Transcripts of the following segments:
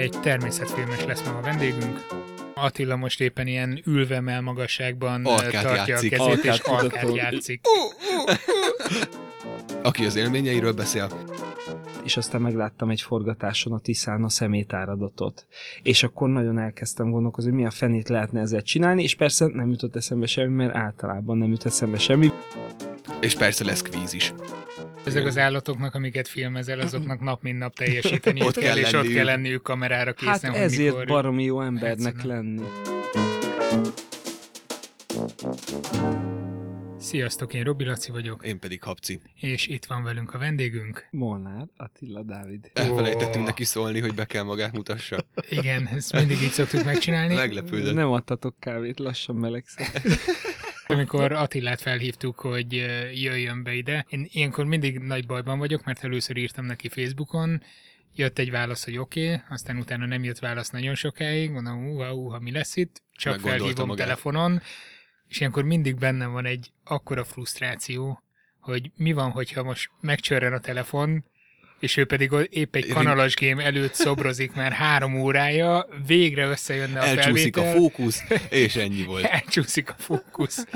Egy természetfilmes lesz ma a vendégünk. Attila most éppen ilyen ülve magasságban Alkát tartja játszik. a kezét, és Alkát alkát kutató. játszik. Aki az élményeiről beszél, és aztán megláttam egy forgatáson a Tiszán a szemétáradatot. És akkor nagyon elkezdtem gondolkozni, hogy mi a fenét lehetne ezzel csinálni, és persze nem jutott eszembe semmi, mert általában nem jut eszembe semmi. és persze lesz kvíz is. Ezek az állatoknak, amiket filmezel, azoknak nap mint nap teljesíteni Ott kell, és ott kell lenniük kamerára Hát készen, hogy ezért mikor... baromi jó embernek lenni. Sziasztok, én Robi Laci vagyok, Én pedig Habci. és itt van velünk a vendégünk. Molnár, Attila Dávid. Elfelejtettünk Ó. neki szólni, hogy be kell magát mutassa. Igen, ezt mindig így szoktuk megcsinálni. Meglepődött. Nem adtatok kávét, lassan melegszem. Amikor Attilát felhívtuk, hogy jöjjön be ide, én ilyenkor mindig nagy bajban vagyok, mert először írtam neki Facebookon, jött egy válasz, hogy oké, okay, aztán utána nem jött válasz nagyon sokáig, mondom, uha, uha, mi lesz itt? Csak felhívom magát. telefonon, és ilyenkor mindig bennem van egy akkora frusztráció, hogy mi van, hogyha most megcsörren a telefon, és ő pedig épp egy kanalas game előtt szobrozik már három órája, végre összejönne a Elcsúszik a felvétel. fókusz, és ennyi volt. elcsúszik a fókusz,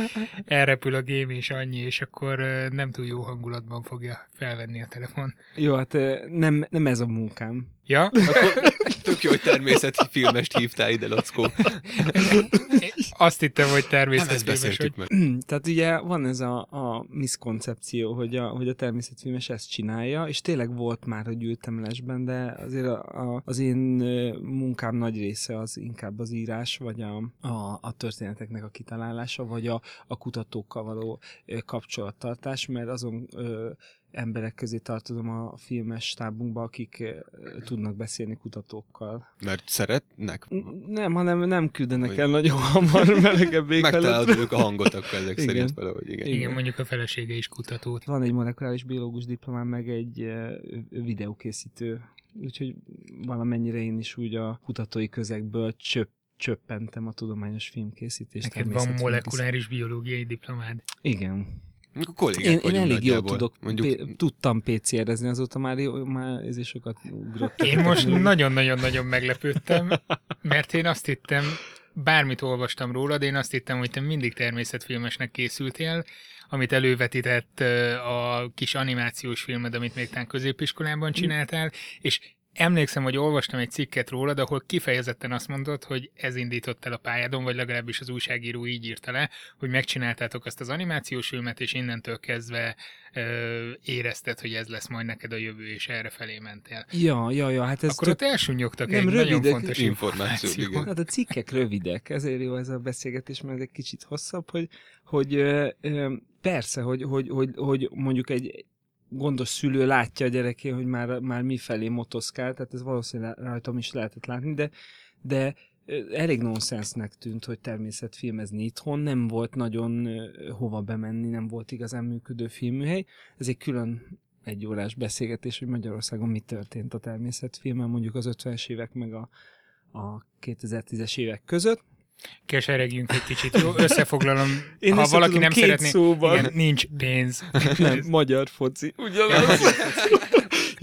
elrepül a game és annyi, és akkor nem túl jó hangulatban fogja felvenni a telefon. Jó, hát nem, nem ez a munkám. Ja? Akkor tök jó, hogy természeti filmest hívtál ide, Lackó. Azt hittem, hogy Nem ezt hogy beszéltük meg. Tehát ugye van ez a, a miszkoncepció, hogy a, hogy a természetfilmes ezt csinálja, és tényleg volt már, hogy ültem lesben, de azért a, a, az én munkám nagy része az inkább az írás, vagy a, a, a történeteknek a kitalálása, vagy a, a kutatókkal való kapcsolattartás, mert azon ö, emberek közé tartozom a filmes stábunkba, akik ö, tudnak beszélni kutatókkal. Mert szeretnek? N- Nem, hanem nem küldenek Hogy- el nagyon hamar melegebb. Megtalálod ők a hangot akkor ezek Igen. szerint valahogy, igen. igen, mondjuk a felesége is kutatót. Van egy molekuláris biológus diplomám, meg egy eh, videókészítő, úgyhogy valamennyire én is úgy a kutatói közegből csöpp, csöppentem a tudományos filmkészítést. Neked van molekuláris biológiai diplomád. Igen. Akkor kollégák Én, én elég jól tudok, Mondjuk, Mondjuk... tudtam PCR-ezni, azóta már, már ez is sokat. Én most nagyon-nagyon-nagyon meglepődtem, mert én azt hittem, bármit olvastam rólad, én azt hittem, hogy te mindig természetfilmesnek készültél, amit elővetített a kis animációs filmed, amit még tán középiskolában csináltál, és emlékszem, hogy olvastam egy cikket rólad, ahol kifejezetten azt mondod, hogy ez indított el a pályádon, vagy legalábbis az újságíró így írta le, hogy megcsináltátok azt az animációs filmet, és innentől kezdve ö, érezted, hogy ez lesz majd neked a jövő, és erre felé mentél. Ja, ja, ja, hát ez Akkor tök... ott elsúnyogtak Nem, egy nagyon rövidek. fontos Információ, információ. igen. Hát a cikkek rövidek, ezért jó ez a beszélgetés, mert egy kicsit hosszabb, hogy, hogy ö, ö, persze, hogy, hogy, hogy, hogy mondjuk egy gondos szülő látja a gyerekén, hogy már, már mifelé motoszkál, tehát ez valószínűleg rajtam is lehetett látni, de, de elég nonsensnek tűnt, hogy természetfilmezni itthon, nem volt nagyon hova bemenni, nem volt igazán működő filműhely. Ez egy külön egy órás beszélgetés, hogy Magyarországon mi történt a természetfilmen, mondjuk az 50-es évek meg a, a 2010-es évek között. Keseregjünk egy kicsit, jó? Összefoglalom, Én ha valaki tudom nem szeretné... szóban. Igen, nincs pénz. Nem, magyar foci. Ugyanaz.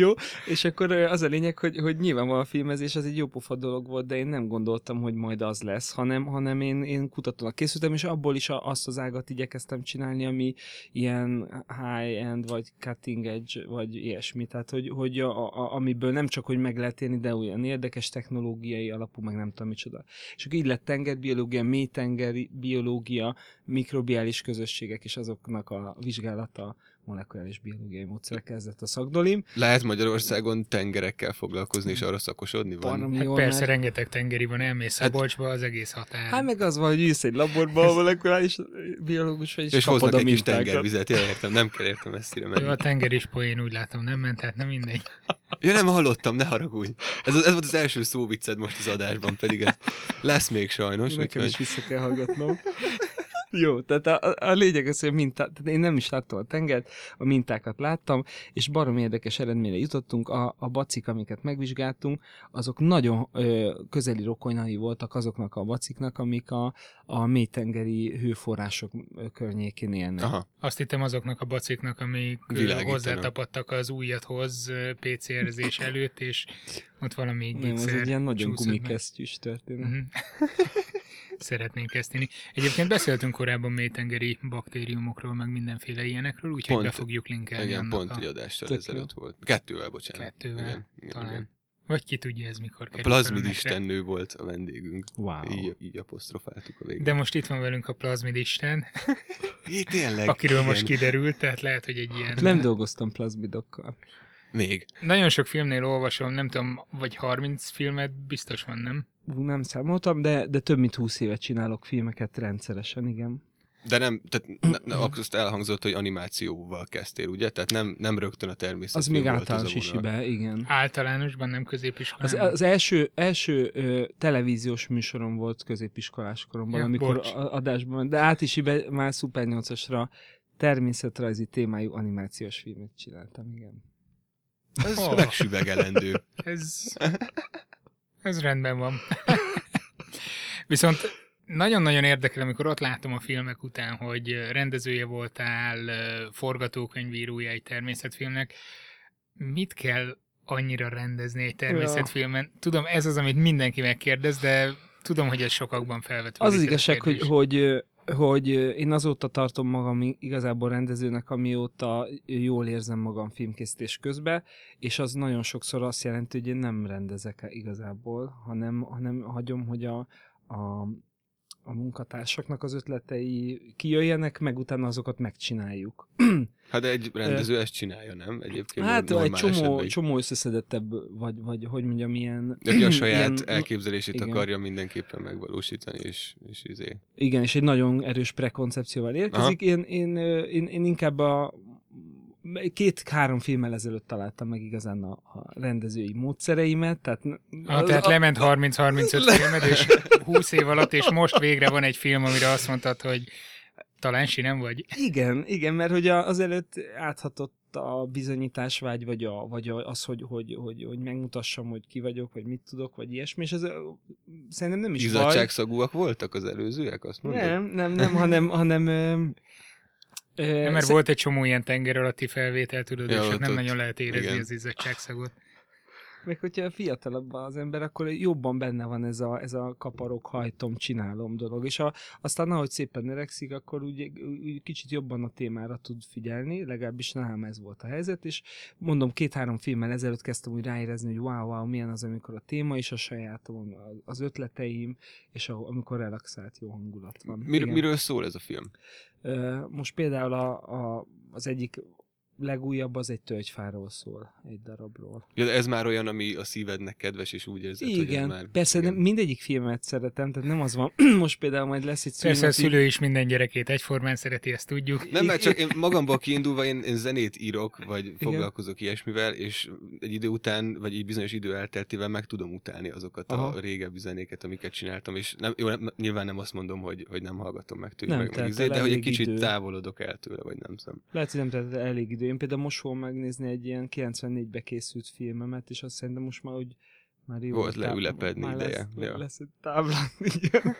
Jó, és akkor az a lényeg, hogy, hogy nyilvánvalóan a filmezés az egy jó pofa dolog volt, de én nem gondoltam, hogy majd az lesz, hanem, hanem én, én kutatónak készültem, és abból is azt az ágat igyekeztem csinálni, ami ilyen high-end, vagy cutting edge, vagy ilyesmi. Tehát, hogy, hogy a, a, amiből nem csak, hogy meg lehet élni, de olyan érdekes technológiai alapú, meg nem tudom micsoda. És akkor így lett tengerbiológia, mélytengeri biológia, mikrobiális közösségek és azoknak a vizsgálata molekuláris biológiai módszerek kezdett a szakdolim. Lehet Magyarországon tengerekkel foglalkozni és arra szakosodni? Van? Hát jól persze, már- rengeteg tengeri van, elmész Hát- Szabolcsba, az egész határ. Hát meg az van, hogy ülsz egy laborban, a molekuláris biológus vagy, és, És kapod hoznak a egy kis mintákat. tengervizet, ja, értem, nem kell értem messzire Jó, a menni. tenger is poén úgy látom, nem ment, tehát nem mindegy. Ja, nem hallottam, ne haragudj. Ez, ez volt az első szóvicced most az adásban, pedig ez lesz még sajnos. Nekem is vissza kell hallgatnom. Jó, tehát a, a, lényeg az, hogy a minta, tehát én nem is láttam a tengert, a mintákat láttam, és barom érdekes eredményre jutottunk. A, a bacik, amiket megvizsgáltunk, azok nagyon ö, közeli rokonai voltak azoknak a baciknak, amik a, a mélytengeri hőforrások környékén élnek. Aha. Azt hittem azoknak a baciknak, amik ö, Világítanak. hozzátapadtak az újathoz PCR-zés előtt, és ott valami Nem, gigszer egy ilyen nagyon gumikesztyűs történet. Mhm. Szeretnénk ezt inni. Egyébként beszéltünk korábban mélytengeri baktériumokról, meg mindenféle ilyenekről, úgyhogy Pont. be fogjuk linkelni Igen, annak pont a egy adással Tök ezelőtt volt. Kettővel, bocsánat. kettővel, Igen, igen, talán. igen. Vagy ki tudja ez mikor A kerül plazmid felülmekre. istennő volt a vendégünk. Wow. Így, így apostrofáltuk a végén. De most itt van velünk a plazmid isten, Jé, tényleg. akiről igen. most kiderült, tehát lehet, hogy egy ilyen... Nem dolgoztam plazmidokkal. Még. Nagyon sok filmnél olvasom, nem tudom, vagy 30 filmet biztos van, nem? Nem számoltam, de, de több mint 20 évet csinálok filmeket rendszeresen, igen. De nem, tehát ne, ne, akkor azt elhangzott, hogy animációval kezdtél, ugye? Tehát nem, nem rögtön a természet. Az még általános az isibe, igen. Általánosban, nem Az, középiskolában. az első, első ö, televíziós műsorom volt középiskolás koromban, Ja, amikor bocs. a- adásban, de át is ibe, már Super 8-asra természetrajzi témájú animációs filmet csináltam, igen. Ez Oh. megsüvegelendő. Ez, ez rendben van. Viszont nagyon-nagyon érdekel, amikor ott látom a filmek után, hogy rendezője voltál, forgatókönyvírója egy természetfilmnek. Mit kell annyira rendezni egy természetfilmen? Tudom, ez az, amit mindenki megkérdez, de tudom, hogy ez sokakban felvetődik. Az az igazság, hogy, hogy, hogy én azóta tartom magam igazából rendezőnek, amióta jól érzem magam filmkészítés közben, és az nagyon sokszor azt jelenti, hogy én nem rendezek igazából, hanem, hanem hagyom, hogy a, a, a munkatársaknak az ötletei kijöjjenek, meg utána azokat megcsináljuk. Hát egy rendező ezt csinálja, nem? Egyébként Hát egy csomó, esetben csomó összeszedettebb, vagy, vagy hogy mondjam, ilyen... Aki a saját ilyen- elképzelését igen. akarja mindenképpen megvalósítani, és, és izé. Igen, és egy nagyon erős prekoncepcióval érkezik. Én, én, ö, én, én inkább a két-három filmmel ezelőtt találtam meg igazán a, a rendezői módszereimet, tehát... Ah, tehát lement 30-35 filmed, és 20 év alatt, és most végre van egy film, amire azt mondtad, hogy talán sinem vagy. Igen, igen, mert hogy a- azelőtt áthatott a bizonyításvágy, vagy, a, vagy a, az, hogy, hogy, hogy, hogy megmutassam, hogy ki vagyok, vagy mit tudok, vagy ilyesmi, és ez szerintem nem is baj. Voltak az előzőek, azt mondod? Nem, nem, nem, hanem, hanem ö, mert sze- volt egy csomó ilyen tenger alatti felvétel, tudod, Ja, és ott ott- nem ott- nagyon lehet érezni igen. az izzadságszagot. Meg hogyha fiatalabb az ember, akkor jobban benne van ez a, ez a kaparok, hajtom, csinálom dolog. És a, aztán ahogy szépen öregszik, akkor úgy, úgy kicsit jobban a témára tud figyelni, legalábbis nálam ez volt a helyzet, és mondom, két-három filmmel ezelőtt kezdtem úgy ráérezni, hogy wow, wow, milyen az, amikor a téma is a sajátom, az ötleteim, és a, amikor relaxált jó hangulat van. Mir- miről szól ez a film? Most például a, a, az egyik legújabb az egy tölgyfáról szól, egy darabról. Ja, de ez már olyan, ami a szívednek kedves, és úgy érzed, hogy ez Igen, már... persze igen. nem mindegyik filmet szeretem, tehát nem az van, most például majd lesz egy Persze a szülő is minden gyerekét egyformán szereti, ezt tudjuk. Nem, mert csak én magamból kiindulva én, én zenét írok, vagy Igen. foglalkozok ilyesmivel, és egy idő után, vagy egy bizonyos idő elteltével meg tudom utálni azokat Aha. a régebbi zenéket, amiket csináltam, és nem, jó, nem, nyilván nem azt mondom, hogy, hogy nem hallgatom meg tőle, Nem meg, meg izé, de hogy egy kicsit idő. távolodok el tőle, vagy nem szem. Lehet, hogy nem el elég idő. Én például most fogom megnézni egy ilyen 94-be készült filmemet, és azt szerintem most már úgy már jó. Volt leülepedni már ideje. Lesz, Ja. lesz egy táblán. igen.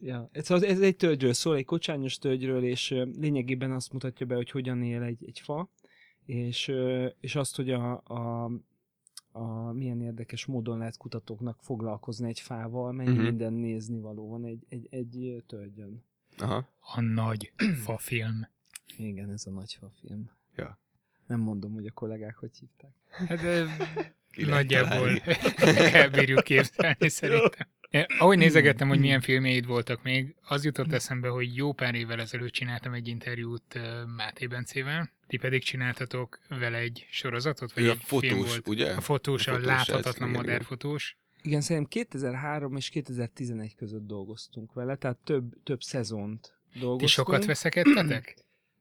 Ja, ez, az- ez egy tölgyről szól, egy kocsányos tölgyről, és lényegében azt mutatja be, hogy hogyan él egy, egy fa, és, és azt, hogy a, a, a milyen érdekes módon lehet kutatóknak foglalkozni egy fával, mennyi Mhm. uh-huh. minden nézni való van egy, egy, egy tölgyön. Aha. A nagy fafilm. Igen, ez a nagy fa film. Ja. Nem mondom, hogy a kollégák hogy hívták. Hát nagyjából elbírjuk képzelni szerintem. Ahogy nézegettem, hogy milyen filmjeid voltak még, az jutott eszembe, hogy jó pár évvel ezelőtt csináltam egy interjút Máté Bencével, ti pedig csináltatok vele egy sorozatot, vagy Ő a egy film fotós, volt. ugye? A fotós, A a, fotós láthatatlan srác, igen, madárfotós. Igen, szerintem 2003 és 2011 között dolgoztunk vele, tehát több, több szezont dolgoztunk. Ti sokat veszekedtetek?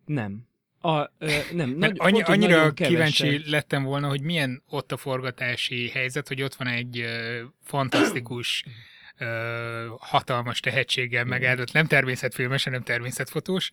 Nem. A, ö, nem, nagy, annyi, hogy annyira nagyon kíváncsi lettem volna, hogy milyen ott a forgatási helyzet, hogy ott van egy ö, fantasztikus ö, hatalmas tehetséggel megáldott, nem természetfilmes, hanem természetfotós,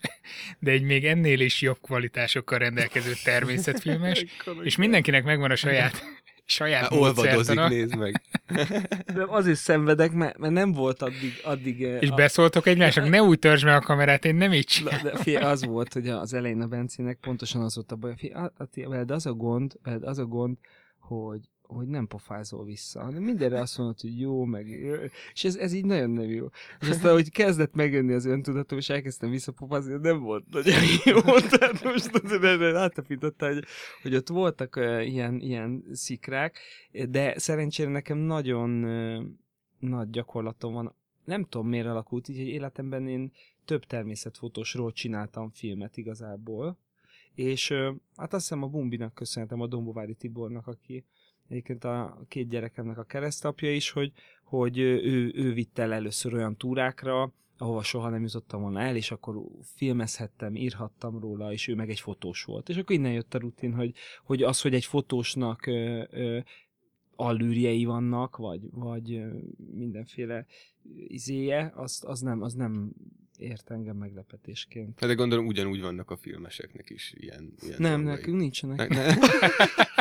de egy még ennél is jobb kvalitásokkal rendelkező természetfilmes, és mindenkinek megvan a saját saját Hát olvadozik, nézd meg. De azért szenvedek, mert, mert nem volt addig... addig eh, És a- beszóltok egymásnak, ne úgy törzs meg a kamerát, én nem így csinálom. de figyelj, az volt, hogy az elején a Bencének pontosan az volt a baj. Figyelj, a- a- veled az a gond, veled az a gond, hogy hogy nem pofázol vissza, hanem mindenre azt mondod, hogy jó, meg jó, és ez, ez így nagyon nem jó. És aztán, hogy kezdett megjönni az öntudatom, és elkezdtem visszapofázni, nem volt nagyon jó. Tehát most azért erre átapította, hogy, hogy ott voltak uh, ilyen, ilyen szikrák, de szerencsére nekem nagyon uh, nagy gyakorlatom van. Nem tudom, miért alakult így, hogy életemben én több természetfotósról csináltam filmet igazából, és hát azt hiszem a Bumbinak köszönhetem, a Dombovári Tibornak, aki egyébként a két gyerekemnek a keresztapja is, hogy, hogy ő, ő vitt el először olyan túrákra, ahova soha nem jutottam volna el, és akkor filmezhettem, írhattam róla, és ő meg egy fotós volt. És akkor innen jött a rutin, hogy, hogy az, hogy egy fotósnak ö, ö, allűrjei vannak, vagy, vagy mindenféle izéje, az, az, nem, az nem ért engem meglepetésként. Hát de gondolom ugyanúgy vannak a filmeseknek is ilyen, ilyen Nem, nekünk nincsenek. Ne, ne.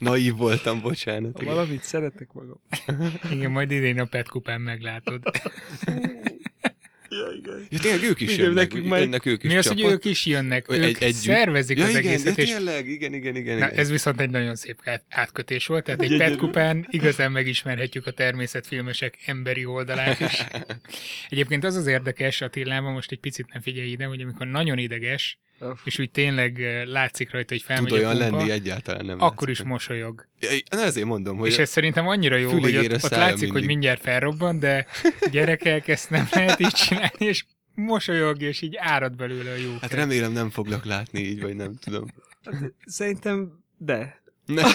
Naív voltam, bocsánat. Ha valamit szeretek magam. Igen, majd idén a Pet kupán meglátod. Ja, igen. Ja, tényleg ők is Igen, jönnek, nekünk majd- jönnek ők is Mi az, hogy ők is jönnek, ők egy- együtt. szervezik Ja, az igen, egészet, és tényleg, igen, igen, igen. Na, igen. ez viszont egy nagyon szép át- átkötés volt, tehát egy Gyönyörű. Pet kupán igazán megismerhetjük a természetfilmesek emberi oldalát is. Egyébként az az érdekes Attilában, most egy picit nem figyelj ide, hogy amikor nagyon ideges, És úgy tényleg látszik rajta, hogy Tud felmegy a olyan pumpa, lenni egyáltalán nem akkor is látszik. mosolyog. Ja, Na ezért mondom, hogy És ez szerintem annyira jó, hogy ott, ott látszik, hogy mindig. mindjárt felrobban, de gyerekek, ezt nem lehet így csinálni, és mosolyog, és így árad belőle a jó. hát remélem nem foglak látni így, vagy nem tudom. Szerintem de. Ne.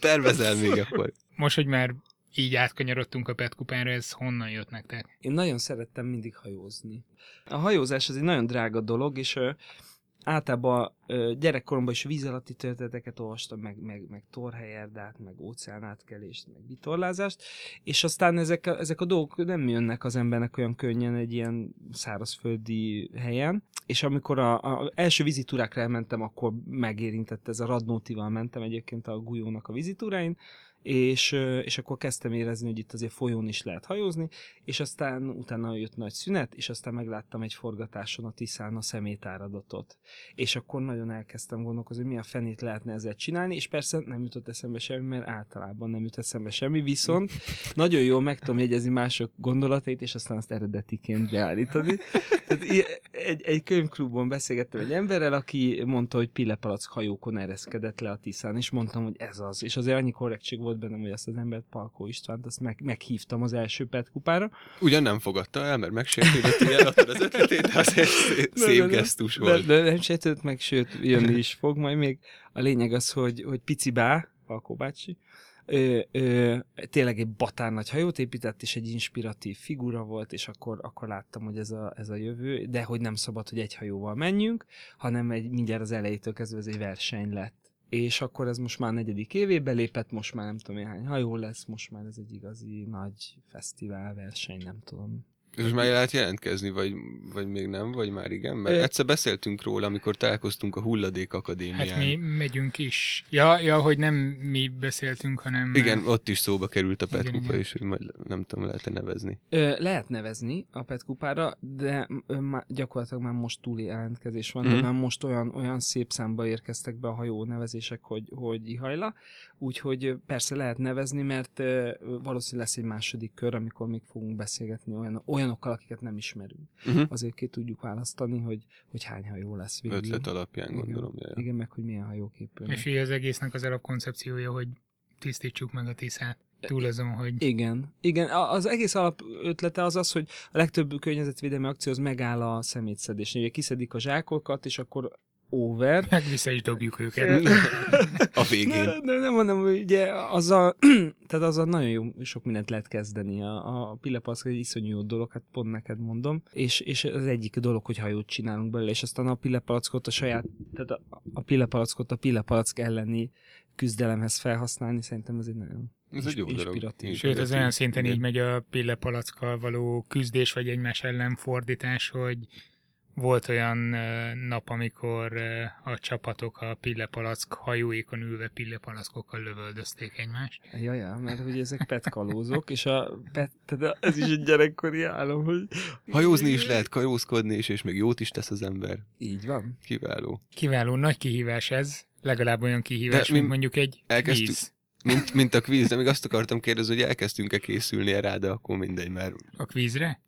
Tervezel még akkor. Most, hogy már így átkanyarodtunk a Pet kupánra, ez honnan jött nektek? Én nagyon szerettem mindig hajózni. A hajózás az egy nagyon drága dolog, és ö, általában ö, gyerekkoromban is víz alatti történeteket olvastam, meg, meg, meg torhelyerdát, meg óceánátkelést, meg vitorlázást, és aztán ezek ezek a dolgok nem jönnek az embernek olyan könnyen egy ilyen szárazföldi helyen, és amikor a, a első vizitúrákra elmentem, akkor megérintett ez a Radnótival mentem egyébként a Gulyónak a vizitúráin, és, és akkor kezdtem érezni, hogy itt azért folyón is lehet hajózni, és aztán utána jött nagy szünet, és aztán megláttam egy forgatáson a Tiszán a szemétáradatot. És akkor nagyon elkezdtem gondolkozni, hogy mi a fenét lehetne ezzel csinálni, és persze nem jutott eszembe semmi, mert általában nem jut eszembe semmi, viszont nagyon jól meg tudom jegyezni mások gondolatait, és aztán azt eredetiként beállítani. Tehát egy, egy könyvklubon beszélgettem egy emberrel, aki mondta, hogy pillepalack hajókon ereszkedett le a Tiszán, és mondtam, hogy ez az. És azért annyi korrektség volt bennem, hogy azt az embert, Palkó Istvánt, azt meg, meghívtam az első Pet kupára, Ugyan nem fogadta el, mert megsértődött, hogy eladtad az ötletét, de szép, Ne, szép ne. gesztus De, volt. de nem sejtődött meg, sőt, jönni is fog majd még. A lényeg az, hogy, hogy Pici Bá, Falkó bácsi, ö, ö, tényleg egy batár nagy hajót épített, és egy inspiratív figura volt, és akkor, akkor láttam, hogy ez a, ez a jövő, de hogy nem szabad, hogy egy hajóval menjünk, hanem egy, mindjárt az elejétől kezdve ez egy verseny lett. És akkor ez most már negyedik évébe lépett, most már nem tudom néhány hajó lesz, most már ez egy igazi nagy fesztivál verseny, nem tudom. És most már lehet jelentkezni, vagy, vagy még nem, vagy már igen? Mert Ö- egyszer beszéltünk róla, amikor találkoztunk a Hulladék Akadémián. Hát mi megyünk is. Ja, ja, hogy nem mi beszéltünk, hanem... Igen, ott is szóba került a Igen, igen. és hogy majd nem tudom, lehet-e nevezni. Ö, lehet nevezni a Pet kupára, de ö, má, gyakorlatilag már most túli jelentkezés van, mm. már most olyan, olyan szép számba érkeztek be a hajó nevezések, hogy, hogy ihajla, úgyhogy persze lehet nevezni, mert ö, valószínűleg lesz egy második kör, amikor még fogunk beszélgetni olyan, olyanokkal, akiket nem ismerünk. Uh-huh. Azért ki tudjuk választani, hogy, hogy hány hajó lesz végül. Ötlet alapján Igen. gondolom. Ja. Igen, meg hogy milyen hajók épülnek. És így az egésznek az alapkoncepciója, hogy tisztítsuk meg a tiszát. Túl azon, hogy Igen, igen. Az egész alap ötlete az az, hogy a legtöbb környezetvédelmi akció az megáll a szemétszedés. Ugye kiszedik a zsákokat, és akkor over. meg vissza is dobjuk őket. A végén. Ne, ne, nem mondom, hogy ugye azzal, tehát azzal nagyon jó, sok mindent lehet kezdeni. A, a pillepalack egy iszonyú jó dolog, hát pont neked mondom. És, és az egyik dolog, hogy hajót csinálunk belőle, és aztán a pillepalackot a saját, tehát a, a pillepalackot a pillepalack elleni küzdelemhez felhasználni, szerintem ez egy nagyon Ez egy jó dolog. inspiratív. Sőt, az olyan szinten Igen. így megy a pillepalackkal való küzdés, vagy egymás ellen fordítás, hogy volt olyan nap, amikor a csapatok a pillepalack hajóékon ülve pillepalackokkal lövöldözték egymást. Ja, ja, mert hogy ezek petkalózok, és a pet, tehát ez is egy gyerekkori álom, hogy Hajózni is lehet, kajózkodni is, és még jót is tesz az ember. így van. Kiváló. Kiváló, nagy kihívás ez, legalább olyan kihívás, De mint mi mondjuk egy elkezdtük- víz. Mint, mint a kvíz, de még azt akartam kérdezni, hogy elkezdtünk-e készülni rá, de akkor mindegy, mert A kvízre?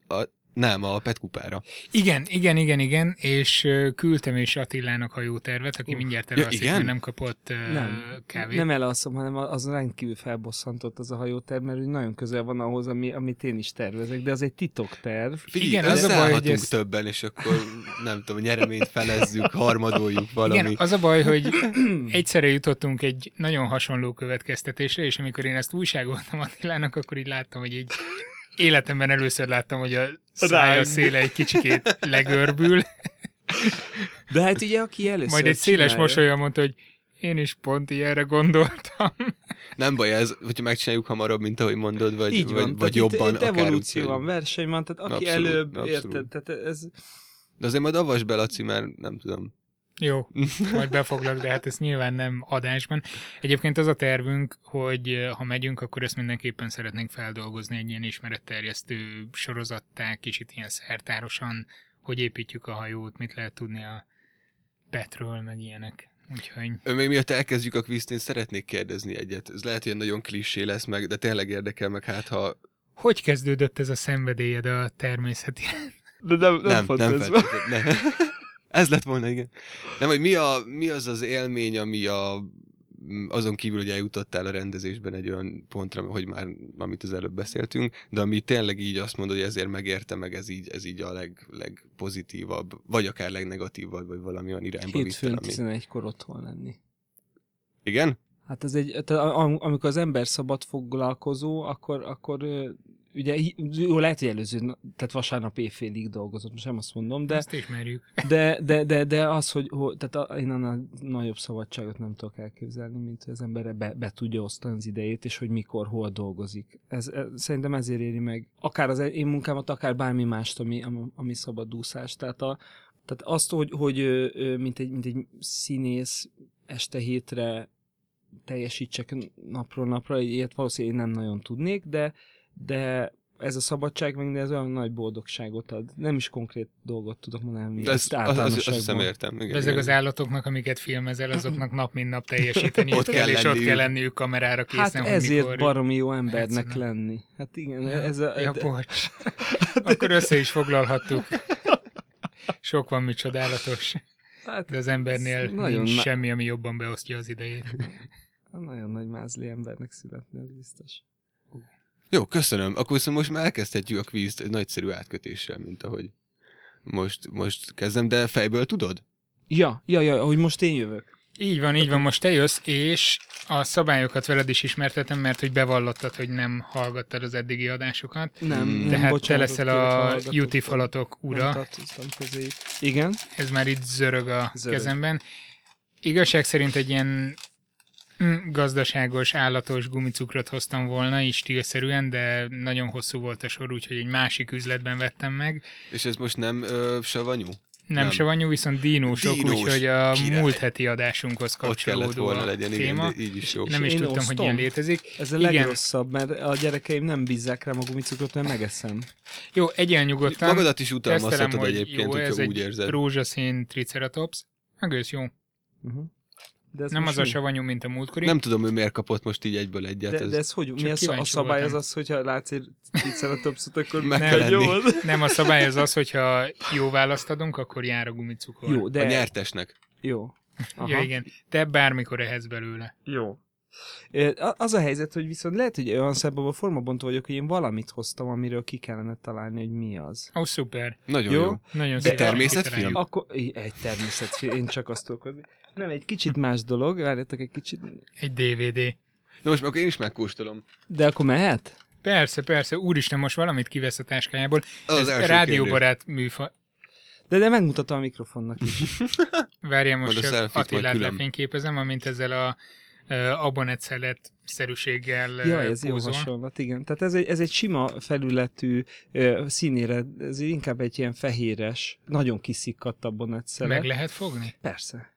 Nem, a petkupára. Igen, igen, igen, igen, és küldtem is Attilának hajótervet, aki Uff. mindjárt Ja, elalszik, igen? mert nem kapott ö, Nem, kávét. nem elalszom, hanem az rendkívül felbosszantott az a hajóterv, mert nagyon közel van ahhoz, ami, amit én is tervezek, de az egy titokterv. Figyelj, Igen, az a baj, hogy összeállhatunk ez- többen, és akkor nem tudom, nyereményt felezzük, harmadoljuk valami. Igen, az a baj, hogy egyszerre jutottunk egy nagyon hasonló következtetésre, és amikor én ezt újságoltam Attilának, akkor így láttam, hogy így életemben először láttam, hogy a szája széle egy kicsikét legörbül, De hát ugye, aki először majd egy széles csinálja- mosolya mondta, hogy én is pont ilyenre gondoltam. Nem baj ez, hogyha megcsináljuk hamarabb, mint ahogy mondod, vagy, Így van, vagy, vagy jobban. itt evolúció van, verseny van, tehát aki Abszolút, előbb, abszolút. érted, tehát ez... De azért majd avasd be, Laci, mert nem tudom. Jó, majd befoglak, de hát ez nyilván nem adásban. Egyébként az a tervünk, hogy eh, ha megyünk, akkor ezt mindenképpen szeretnénk feldolgozni egy ilyen ismeretterjesztő sorozattá, kicsit ilyen szertárosan, hogy építjük a hajót, mit lehet tudni a Petről, meg ilyenek. Úgyhogy Ö, Még miatt elkezdjük a kvízt, én szeretnék kérdezni egyet. Ez lehet, hogy nagyon klisé lesz meg, de tényleg érdekel meg, hát ha... hogy kezdődött ez a szenvedélyed a természeti? De nem, nem, nem, nem ez feltétlenül, nem. Ez lett volna, igen. Nem, hogy mi, a, mi az az élmény, ami a, azon kívül, hogy eljutottál a rendezésben egy olyan pontra, hogy már, amit az előbb beszéltünk, de ami tényleg így azt mondod, hogy ezért megérte meg, ez így, ez így a leg, legpozitívabb, vagy akár legnegatívabb, vagy valami olyan irányba Hétfőn vittel, ami... 11-kor otthon lenni. Igen? Hát ez egy, tehát am- amikor az ember szabad foglalkozó, akkor, akkor ugye jó, lehet, hogy előző, tehát vasárnap éjfélig dolgozott, most nem azt mondom, De... Ezt ismerjük. de, de, de, de az, hogy, hogy tehát a, én annál nagyobb szabadságot nem tudok elképzelni, mint hogy az ember be, be tudja osztani az idejét, és hogy mikor, hol dolgozik. Ez, ez, szerintem ezért éri meg akár az én munkámat, akár bármi mást, ami, ami, ami szabadúszás. Tehát, a, tehát azt, hogy, hogy mint, egy, mint egy színész este hétre teljesítsek napról napra, ilyet valószínűleg én nem nagyon tudnék, de, de ez a szabadság meg ez olyan nagy boldogságot ad. Nem is konkrét dolgot tudok mondani, De ez, ezt az, az, azt hiszem értem. Igen, ezek igen. az állatoknak, amiket filmezel, azoknak nap mint nap teljesíteni Ott kell, és ott kell lenniük kamerára készen, Hát ezért mikor... baromi jó embernek Egyszerűen. lenni. Hát igen, Ja, ez a... ja, de- bocs. Akkor össze is foglalhattuk. Sok van, mi csodálatos. hát, De az embernél nincs semmi, ami jobban beosztja az idejét. nagyon nagy mázli embernek születni, ez biztos. Jó, köszönöm. Akkor viszont most már elkezdhetjük a kvízt egy nagyszerű átkötéssel, mint ahogy most, most kezdem, de fejből tudod? Ja, ja, ja, hogy most én jövök. Így van, így van, most te jössz, és a szabályokat veled is ismertetem, mert hogy bevallottad, hogy nem hallgattad az eddigi adásokat. Nem, Hmm. nem Tehát te leszel a. Juti falatok ura. Igen? Ez már itt zörög a Zörög. kezemben. Igazság szerint egy ilyen gazdaságos, állatos gumicukrot hoztam volna, is stílszerűen, de nagyon hosszú volt a sor, úgyhogy egy másik üzletben vettem meg. És ez most nem ö, savanyú? Nem, Nem. savanyú, viszont dínósok, Dínós, úgyhogy a király. múlt heti adásunkhoz kapcsolódó volna a legyen, téma. igen, de így is jó. Nem is Én tudtam, hogy osztom. ilyen létezik. Ez a Igen. legrosszabb, mert a gyerekeim nem bízzák rám a gumicukrot, mert megeszem. Jó, egyel nyugodtan. Magadat is utalmazhatod hogy egyébként, jó, ez hogyha egy úgy érzed. rózsaszín triceratops. Egész jó. Uh-huh. De ez Nem az a mi? savanyú, mint a múltkori. Nem tudom, hogy miért kapott most így egyből egyet. De, ez de ez hogy? Mi Csak a, a szabály voltam. az az, hogyha látsz egy triceratopsot, akkor Meg kell nyomod? Nem, a szabály az az, hogyha jó választ adunk, akkor jár a gumicukor. Jó, A de... nyertesnek. Jó. Aha. Ja, igen. Te bármikor ehhez belőle. Jó. A- Az a helyzet, hogy viszont lehet, hogy olyan szempontból formabontó vagyok, hogy én valamit hoztam, amiről ki kellene találni, hogy mi az. Ó, oh, szuper. Nagyon Jó. jó. Nagyon De természetfilm? Akkor egy természetfilm, én csak azt tudok hozni. Nem, egy kicsit más dolog, várjátok egy kicsit. Egy DVD. Na most akkor én is megkóstolom. De akkor mehet? Persze, persze. Úristen, most valamit kivesz a táskájából. Az, Ez első rádióbarát műfa. De, de megmutatom a mikrofonnak is. Várjál most csak Attilát lefényképezem, amint ezzel a abonetszelet szerűséggel Ja, ez jó hasonlat, igen. Tehát ez egy, ez egy sima felületű színére, ez inkább egy ilyen fehéres, nagyon kiszikkadt abonetszelet. Meg lehet fogni? Persze.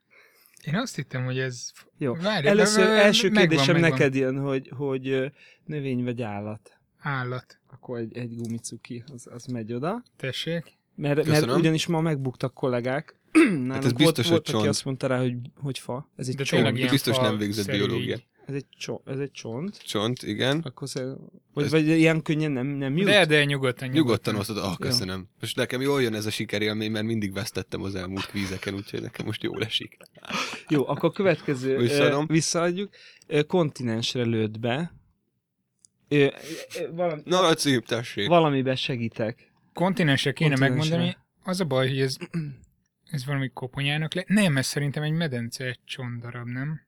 Én azt hittem, hogy ez... Jó. Várj, Először, első megvan, kérdésem megvan. neked jön, hogy, hogy növény vagy állat. Állat. Akkor egy, egy gumicuki, az, az megy oda. Tessék. Mert, mert ugyanis ma megbuktak kollégák. Nálunk ez volt, biztos, hogy volt, aki csont. azt mondta rá, hogy, hogy fa. Ez egy De csont. biztos fa nem végzett biológiát. Ez egy, csont, ez egy csont. Csont, igen. Akkor szer... vagy, Ez- vagy ilyen könnyen nem, nem jut? De, de nyugodtan, Nyugodtan osztod, ah, köszönöm. Most nekem jól jön ez a sikerélmény, mert mindig vesztettem az elmúlt kvízeken, úgyhogy nekem most jól esik. Jó, akkor a következő Visszaadom. ö, visszaadjuk. Kontinensre lőtt be. Ö, ö, valami, Na, Laci, tessék. valamiben segítek. Kontinensre kéne Kontinensre. megmondani. Az a baj, hogy ez, ez valami koponyának le... Nem, ez szerintem egy medence csondarab, nem?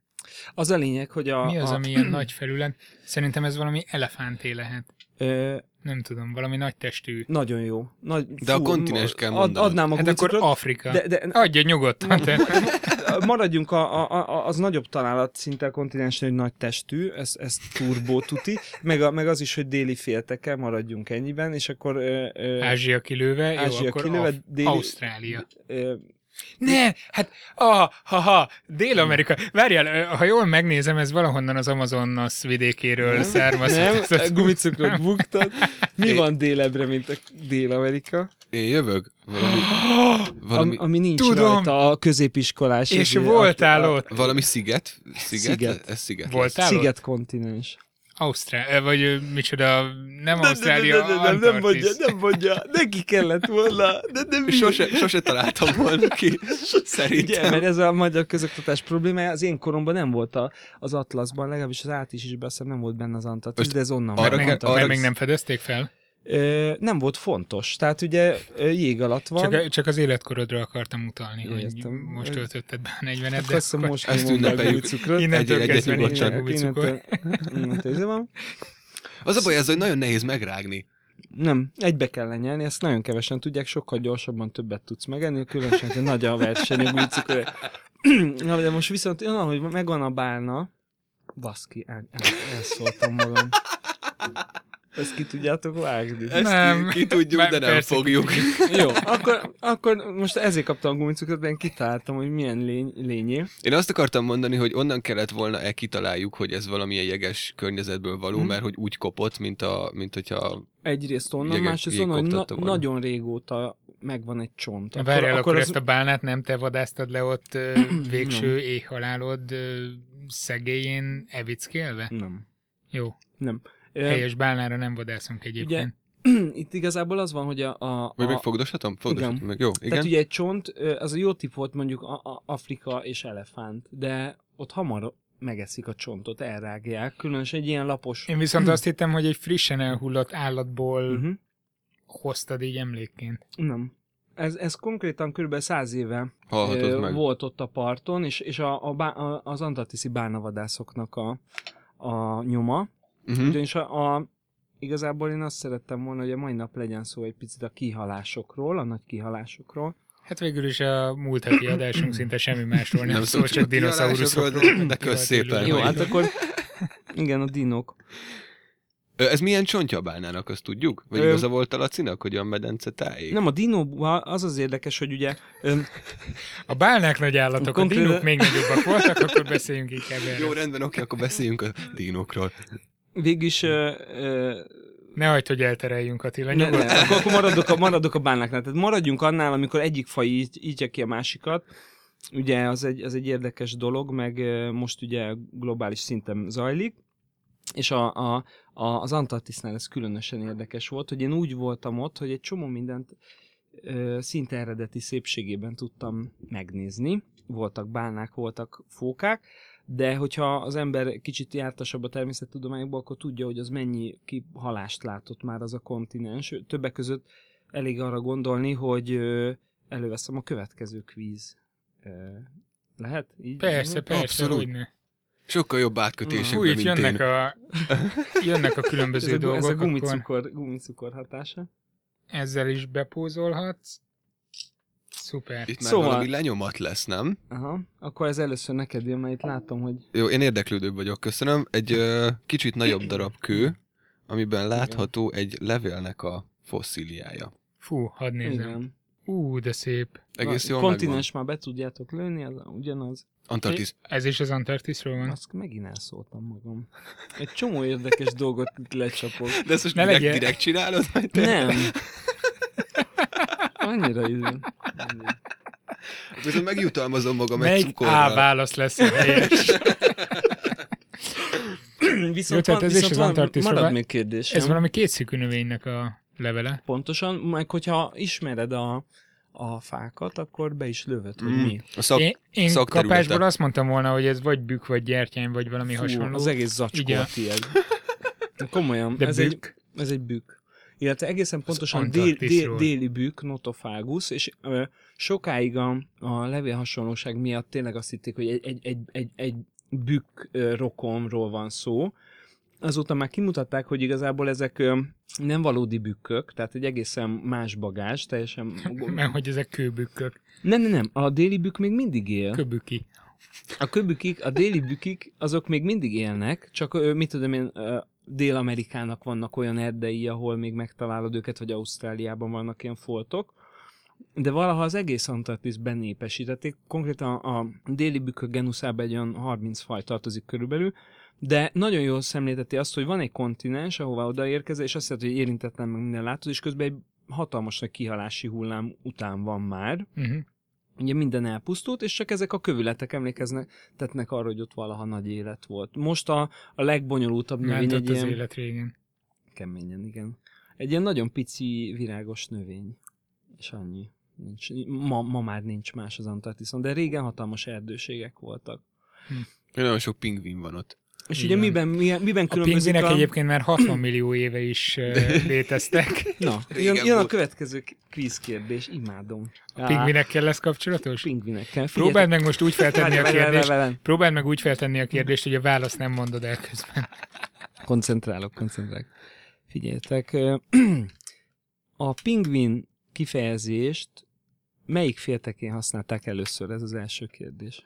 Az a lényeg, hogy a... Mi az, a, ami ilyen nagy felület? Szerintem ez valami elefánté lehet. Ö, Nem tudom, valami nagy testű. nagyon jó. Nagy, De a kontinens kell mondanod. Adnám a Hát akkor Afrika. de, de, Adja nyugodtan, te. maradjunk a, a, a, az nagyobb találat szinte a kontinensen, hogy nagy testű, ez, ez turbó tuti, meg, a, meg az is, hogy déli félteke, maradjunk ennyiben, és akkor ö, ö, Ázsia kilőve, jó, Ázsia akkor kilőve, Af- déli- Ausztrália. ö, Ne, hát, ah, ha-ha, Dél-Amerika. Várjál, ha jól megnézem, ez valahonnan az Amazonas vidékéről Nem, származott. nem, gumicukrot buktad. Mi Én- van délebre, mint a Dél-Amerika? Én jövök? Valami, valami, Am, ami nincs Tudom. rajta a középiskolás. És izé, voltál a- ott. valami sziget? Sziget? Sziget. Ez sziget. Voltál? Sziget kontinens. Ausztrál, vagy ö, micsoda, nem Nem, Ausztrália, nem, nem, nem, nem mondja, nem mondja, neki kellett volna, de nem lesz. Sose, sose találtam volna ki. Ugye, Szerintem. mert ez a magyar közoktatás problémája, az én koromban nem volt a, az Atlaszban, legalábbis az átis is beszél, nem volt benne az Antarktisz, de ez onnan arra arra- mert még nem fedezték fel? Nem volt fontos. Tehát ugye jég alatt van. Csak, csak az életkorodra akartam utalni, hogy Értem. most töltötted be a 40-et, Akkor de akkor most ezt ünnepeljük. innentől Egy- egyet nyugodtan. Innentől- innentől ez van. Az a baj, ez, hogy nagyon nehéz megrágni. Nem, egybe kell lenyelni, ezt nagyon kevesen tudják, sokkal gyorsabban többet tudsz megenni, különösen, hogy nagy a verseny a gumicukor. Na, de most viszont olyan, hogy megvan a bálna, baszki, el, el, elszóltam magam. Ezt ki tudjátok vágni? Ezt Nem. ki, ki tudjuk, Már de nem persze fogjuk. Jó, akkor, akkor most ezért kaptam a gumicukrot, mert én kitaláltam, hogy milyen lény, lényé. Én azt akartam mondani, hogy onnan kellett volna e kitaláljuk, hogy ez valamilyen jeges környezetből való, Mhm. mert hogy úgy kopott, mint, a, mint hogyha... Egyrészt onnan, Jeget- másrészt onnan, hogy na, volna. nagyon régóta megvan egy csont. Na Várjál, akkor, akkor az- ezt a bálnát nem te vadáztad le ott végső éhhalálod szegélyén evickélve? Nem. Jó, Nem. Helyes bálnára nem vadászunk egyébként. Itt igazából az van, hogy a... a, Vagy a meg fogdoshatom? Fogdoshatom Igen. meg. Jó, Tehát igen. ugye egy csont, az a jó tip volt mondjuk a, a Afrika és elefánt, de ott hamar megeszik a csontot, elrágják, különösen egy ilyen lapos... Én viszont azt hittem, hogy egy frissen elhullott állatból Uh-huh. hoztad így emlékként. Nem. Ez, ez konkrétan kb. száz éve ö, meg. volt ott a parton, és, és a, a, a, az antarktiszi bánavadászoknak a, a nyoma. Uh-huh. Ugyanis a, a, igazából én azt szerettem volna, hogy a mai nap legyen szó egy picit a kihalásokról, a nagy kihalásokról. Hát végül is a múlt heti adásunk szinte semmi másról nem, Nem szól, csak a dinoszauruszokról. de kösz szépen, Jó, hát akkor igen, a dinok. Ez milyen csontja a bálnának, azt tudjuk? Vagy Ö, igaza volt a Lacinak, hogy a medence tájék? Nem, a dinóban az az érdekes, hogy ugye öm, A bálnák nagy állatok, a Konkrét- dinók még nagyobbak voltak, akkor beszéljünk inkább Jó, erről. rendben, oké, akkor beszéljünk a dinókról. Végülis ö, ö, Ne hagyd, hogy eltereljünk Attila, ne, ne, akkor, akkor maradok, a, maradok a bánnáknál. Tehát maradjunk annál, amikor egyik faj így, így ki a másikat. Ugye az egy, az egy érdekes dolog, meg most ugye globális szinten zajlik. És a, a, a, az Antarktisznál ez különösen érdekes volt, hogy én úgy voltam ott, hogy egy csomó mindent ö, szinte eredeti szépségében tudtam megnézni. Voltak bálnák, voltak fókák, de hogyha az ember kicsit jártasabb a természettudományokban, akkor tudja, hogy az mennyi kihalást látott már az a kontinens. Többek között elég arra gondolni, hogy előveszem a következő kvíz. Lehet? Így Persze, persze, Abszolút. hogy ne. Sokkal jobb átkötésekben, Úgy mint jönnek én. a, jönnek a Ez különböző a, gu- ez a dolgok, akkor gumicukor, gumicukor hatása. ezzel is bepózolhatsz. Szuper. Itt már Szóval- valami lenyomat lesz, nem? Aha, akkor ez először neked jön, mert itt látom, hogy Jó, én érdeklődőbb vagyok, köszönöm. Egy ö, kicsit nagyobb darab kő, amiben látható egy levélnek a fosszíliája. Fú, hadd nézzem. igen. Ú, de szép. Egész A jól megvan. Kontinens már be tudjátok lőni, az ugyanaz. Antarktisz. Ez is az Antarktiszról van? Azt megint elszóltam magam. Egy csomó érdekes dolgot lecsapok. De ezt most Ne direkt, direkt csinálod? Te? Nem. Annyira izé. Viszont megjutalmazom magam egy Melyik A cukorral. válasz lesz a helyes? Viszont, tehát van, ez is viszont van, marad van. még kérdésem. Ez valami kétszikű növénynek a levele. Pontosan, meg hogyha ismered a, a fákat, akkor be is lövöd, hogy Mm. mi. A szak... Én, én kapásból azt mondtam volna, hogy ez vagy bükk, vagy gyertyány, vagy valami Fú, hasonló. az egész zacskó Igen. a tiéd. Komolyan, De ez bükk? egy, ez egy bükk. Illetve egészen pontosan dél, dél, déli bükk, notophagus, és ö, sokáig a, a levélhasonlóság miatt tényleg azt hitték, hogy egy, egy, egy, egy, egy bükk ö, rokonról van szó. Azóta már kimutatták, hogy igazából ezek nem valódi bükkök, tehát egy egészen más bagás, teljesen... Mert hogy ezek kőbükkök. Nem, nem, nem, a déli bükk még mindig él. Köbüki. A köbükik, a déli bükik, azok még mindig élnek, csak mit tudom én, Dél-Amerikának vannak olyan erdei, ahol még megtalálod őket, vagy Ausztráliában vannak ilyen foltok, de valaha az egész Antarktisz benépesítették, konkrétan a déli bükkök genuszába egy olyan 30 faj tartozik körülbelül, de nagyon jól szemlélteti azt, hogy van egy kontinens, ahová odaérkezel, és azt jelenti, hogy érintetlen meg minden látod, és közben egy hatalmas nagy kihalási hullám után van már, Uh-huh. Ugye minden elpusztult, és csak ezek a kövületek emlékeznek, tetnek arra, hogy ott valaha nagy élet volt. Most a, a legbonyolultabb növény egy az ilyen... élet régen. Keményen, igen. Egy ilyen nagyon pici virágos növény. És annyi. Nincs, ma, ma már nincs más az Antarktiszon, de régen hatalmas erdőségek voltak. Nagyon sok pingvin van ott. És Igen. ugye miben, miben, miben A különbözik pingvinek a... egyébként már 60 millió éve is uh, léteztek. Na, jön, jön a következő kvíz kérdés, imádom. A pingvinekkel lesz kapcsolatos? Pingvinekkel. Próbáld meg most úgy feltenni a kérdést, próbáld meg úgy feltenni a kérdést, hogy a választ nem mondod el közben. Koncentrálok, koncentrálok. Figyeljetek, a pingvin kifejezést melyik féltekén használták először? Ez az első kérdés.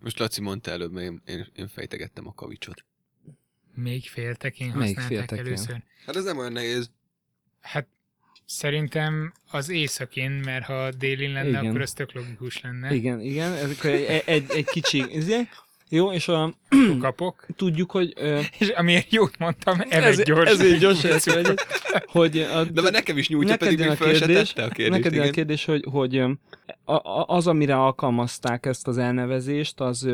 Most Laci mondta előbb, mert én, én, én fejtegettem a kavicsot. Még féltekén Melyik használták féltekén? először. Hát ez nem olyan nehéz. Hát szerintem az északén, mert ha délin lenne, Igen. akkor az tök logikus lenne. Igen, igen, ez egy, egy, egy kicsi... Jó, és a, Kapok. tudjuk, hogy... Ö, És amiért jót mondtam, ez, evett gyors. ezért gyorsan ezt vagy, hogy a, De már nekem is nyújtja, Neked pedig még a kérdés, a kérdést. Neked jön a igen. kérdés, hogy, hogy ö, a, a, az, amire alkalmazták ezt az elnevezést, az,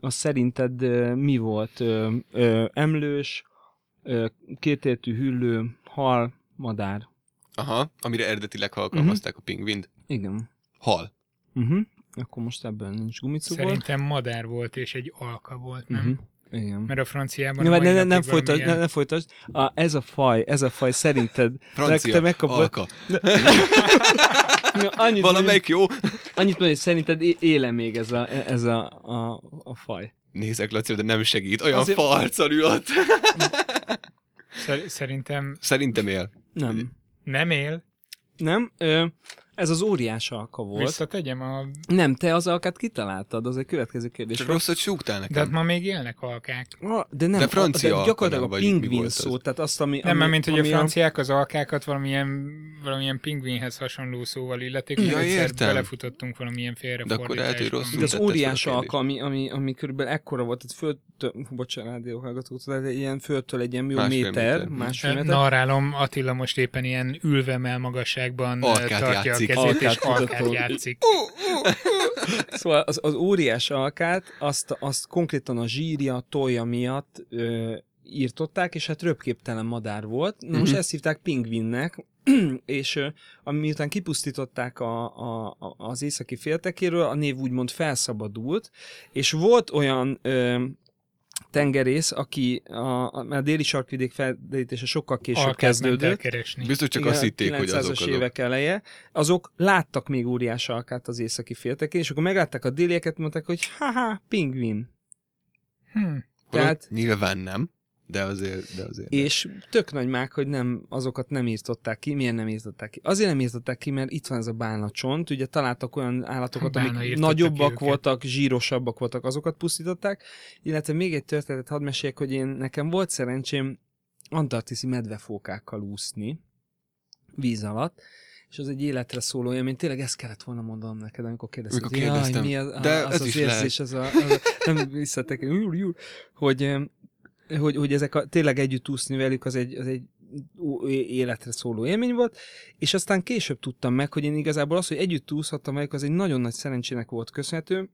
az szerinted mi volt? Emlős, kétértű hüllő, hal, madár. Aha, amire eredetileg alkalmazták Mhm. a pingvint. Igen. Hal. Uh-huh. Akkor most ebből nincs gumicukor. Szerintem madár volt, és egy alka volt, nem? Uh-huh. Igen. Mert a franciában Ja, a ne, ne, nem folytasd, ne, valamilyen- ne folytasd. A, ez a faj, ez a faj szerinted... Francia. te megkapod- Alka. Annyit, Valamelyik jó? annyit mondja, hogy szerinted éle még ez a, ez a, a, a faj. Nézek Laci, de nem segít. Olyan Azért- farccal ül ott. Szer- Szerintem Szerintem él. Nem. nem él. Nem? Ö, ez az óriás alka volt. Visszategyem a... Nem, te az alkát kitaláltad, az egy következő kérdés. Csak volt. rosszat súgtál De hát nekem. ma még élnek alkák. Ah, de nem, De francia de alka gyakorlatilag a pingvin szó, tehát azt, ami... Nem, ami, mint hogy ami a franciák az alkákat valamilyen, valamilyen pingvinhez hasonló szóval illetik, Ja, egyszer értem. belefutottunk valamilyen De akkor lehet, hogy félrefordításban. rosszul De az a óriás alka, ami, ami, ami körülbelül ekkora volt, tehát föl, tö- bocsánat, rádióhallgatók, tehát egy ilyen föltől egy ilyen jó Másfél méter, méter. másfél méter. Narrálom, Attila most éppen ilyen ülvemel magasságban eh, tartja játszik. a kezét, és Alkát alkát játszik. Szóval az, az óriás alkát, azt, azt konkrétan a zsírja, tolja miatt ö, írtották, és hát röpképtelen madár volt. Na most Mhm. ezt hívták pingvinnek, és miután kipusztították a, a, a, az északi féltekéről, a név úgymond felszabadult, és volt olyan ö, tengerész, aki a, a, déli sarkvidék felderítése sokkal később kezdődött. Biztos csak igen, azt hitték, hogy 900-as azok azok. évek eleje, azok láttak még óriás alkát az északi féltekén, és akkor meglátták a délieket, mondták, hogy haha, pingvin. Hm. Holott Tehát- Nyilván nem. De azért, de azért. És tök nagy mák, hogy nem, azokat nem írtották ki. Miért nem írtották ki? Azért nem írtották ki, mert itt van ez a bálnacsont. Ugye találtak olyan állatokat, Bálna amik nagyobbak voltak, zsírosabbak voltak, azokat pusztították. Illetve még egy történetet hadd meséljek, hogy én nekem volt szerencsém antarktiszi medvefókákkal úszni víz alatt, és az egy életre szóló élmény. Tényleg ezt kellett volna mondanom neked, amikor kérdezted. Amikor hogy, jaj, kérdeztem. mi az, De az, ez az is érzés, az a, az a, nem visszatek, hogy, hogy, hogy ezek a, tényleg együtt úszni velük, az egy, az egy életre szóló élmény volt, és aztán később tudtam meg, hogy én igazából az, hogy együtt úszhattam velük, az egy nagyon nagy szerencsének volt köszönhető,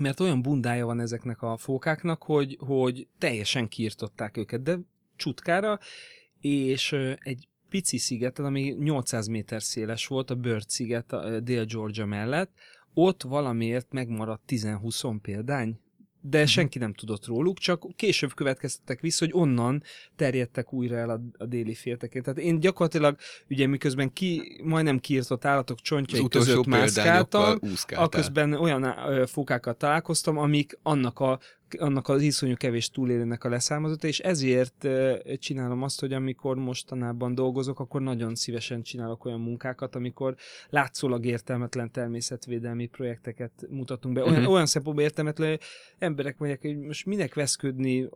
mert olyan bundája van ezeknek a fókáknak, hogy, hogy teljesen kiirtották őket, de csutkára, és egy pici szigeten, ami 800 méter széles volt, a Bird sziget a Dél-Georgia mellett, ott valamiért megmaradt 10-20 példány, de senki nem tudott róluk, csak később következtettek vissza, hogy onnan terjedtek újra el a, a déli féltekén. Tehát én gyakorlatilag, ugye miközben ki, majdnem kiirtott állatok csontjai között mászkáltam, aközben olyan ö, fókákkal találkoztam, amik annak, a, annak az iszonyú kevés túlélőnek a leszármazotta, és ezért csinálom azt, hogy amikor mostanában dolgozok, akkor nagyon szívesen csinálok olyan munkákat, amikor látszólag értelmetlen természetvédelmi projekteket mutatunk be. Olyan, uh-huh. olyan szempontból értelmetlen, hogy emberek mondják, hogy most minek veszködni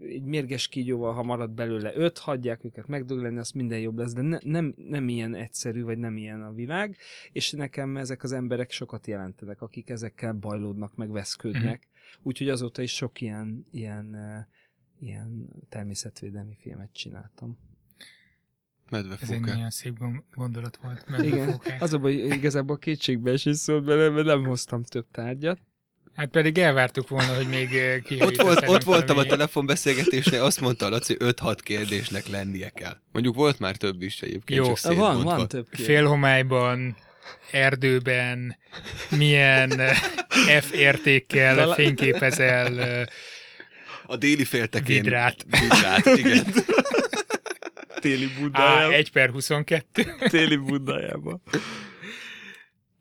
egy mérges kígyóval, ha marad belőle öt, hagyják őket megdögleni, az minden jobb lesz, de ne, nem, nem ilyen egyszerű, vagy nem ilyen a világ, és nekem ezek az emberek sokat jelentenek, akik ezekkel bajlódnak, meg veszködnek. Úgyhogy azóta is sok ilyen, ilyen, ilyen természetvédelmi filmet csináltam. Ez egy nagyon szép gon- gondolat volt. Igen, medvefókák. az a baj, igazából kétségbeesés szólt bele, mert nem hoztam több tárgyat. Hát pedig elvártuk volna, hogy még ki. Ott, volt, ott voltam a telefonbeszélgetésnél, azt mondta a Laci, 5-6 kérdésnek lennie kell. Mondjuk volt már több is egyébként, Jó. csak Van, van több kérdés. Félhomályban, erdőben, milyen eh, F értékkel fényképezel eh, A déli féltekén. vidrát. Vidrát, igen. téli Á, budájában. 1 per 22. téli budájában.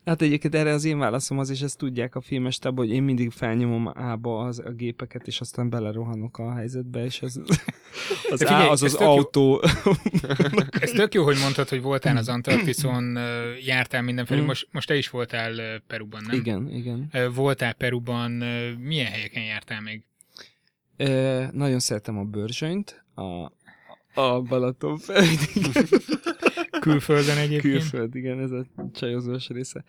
Hát egyébként erre az én válaszom az, és ezt tudják a filmes táb, hogy én mindig felnyomom A-ba az, a gépeket, és aztán belerohanok a helyzetbe, és az, az De figyelj, A az ez az jó. autó. Ez tök jó, hogy mondtad, hogy voltál az Antarktiszon, jártál mindenfelé. Mm. Most, most te is voltál Peruban, nem? igen, igen. Voltál Peruban, milyen helyeken jártál még? Ö, nagyon szeretem a Börzsönyt, a, a Balaton felvidék. Külföldön egyébként? Külföld, igen, ez a csajozós része.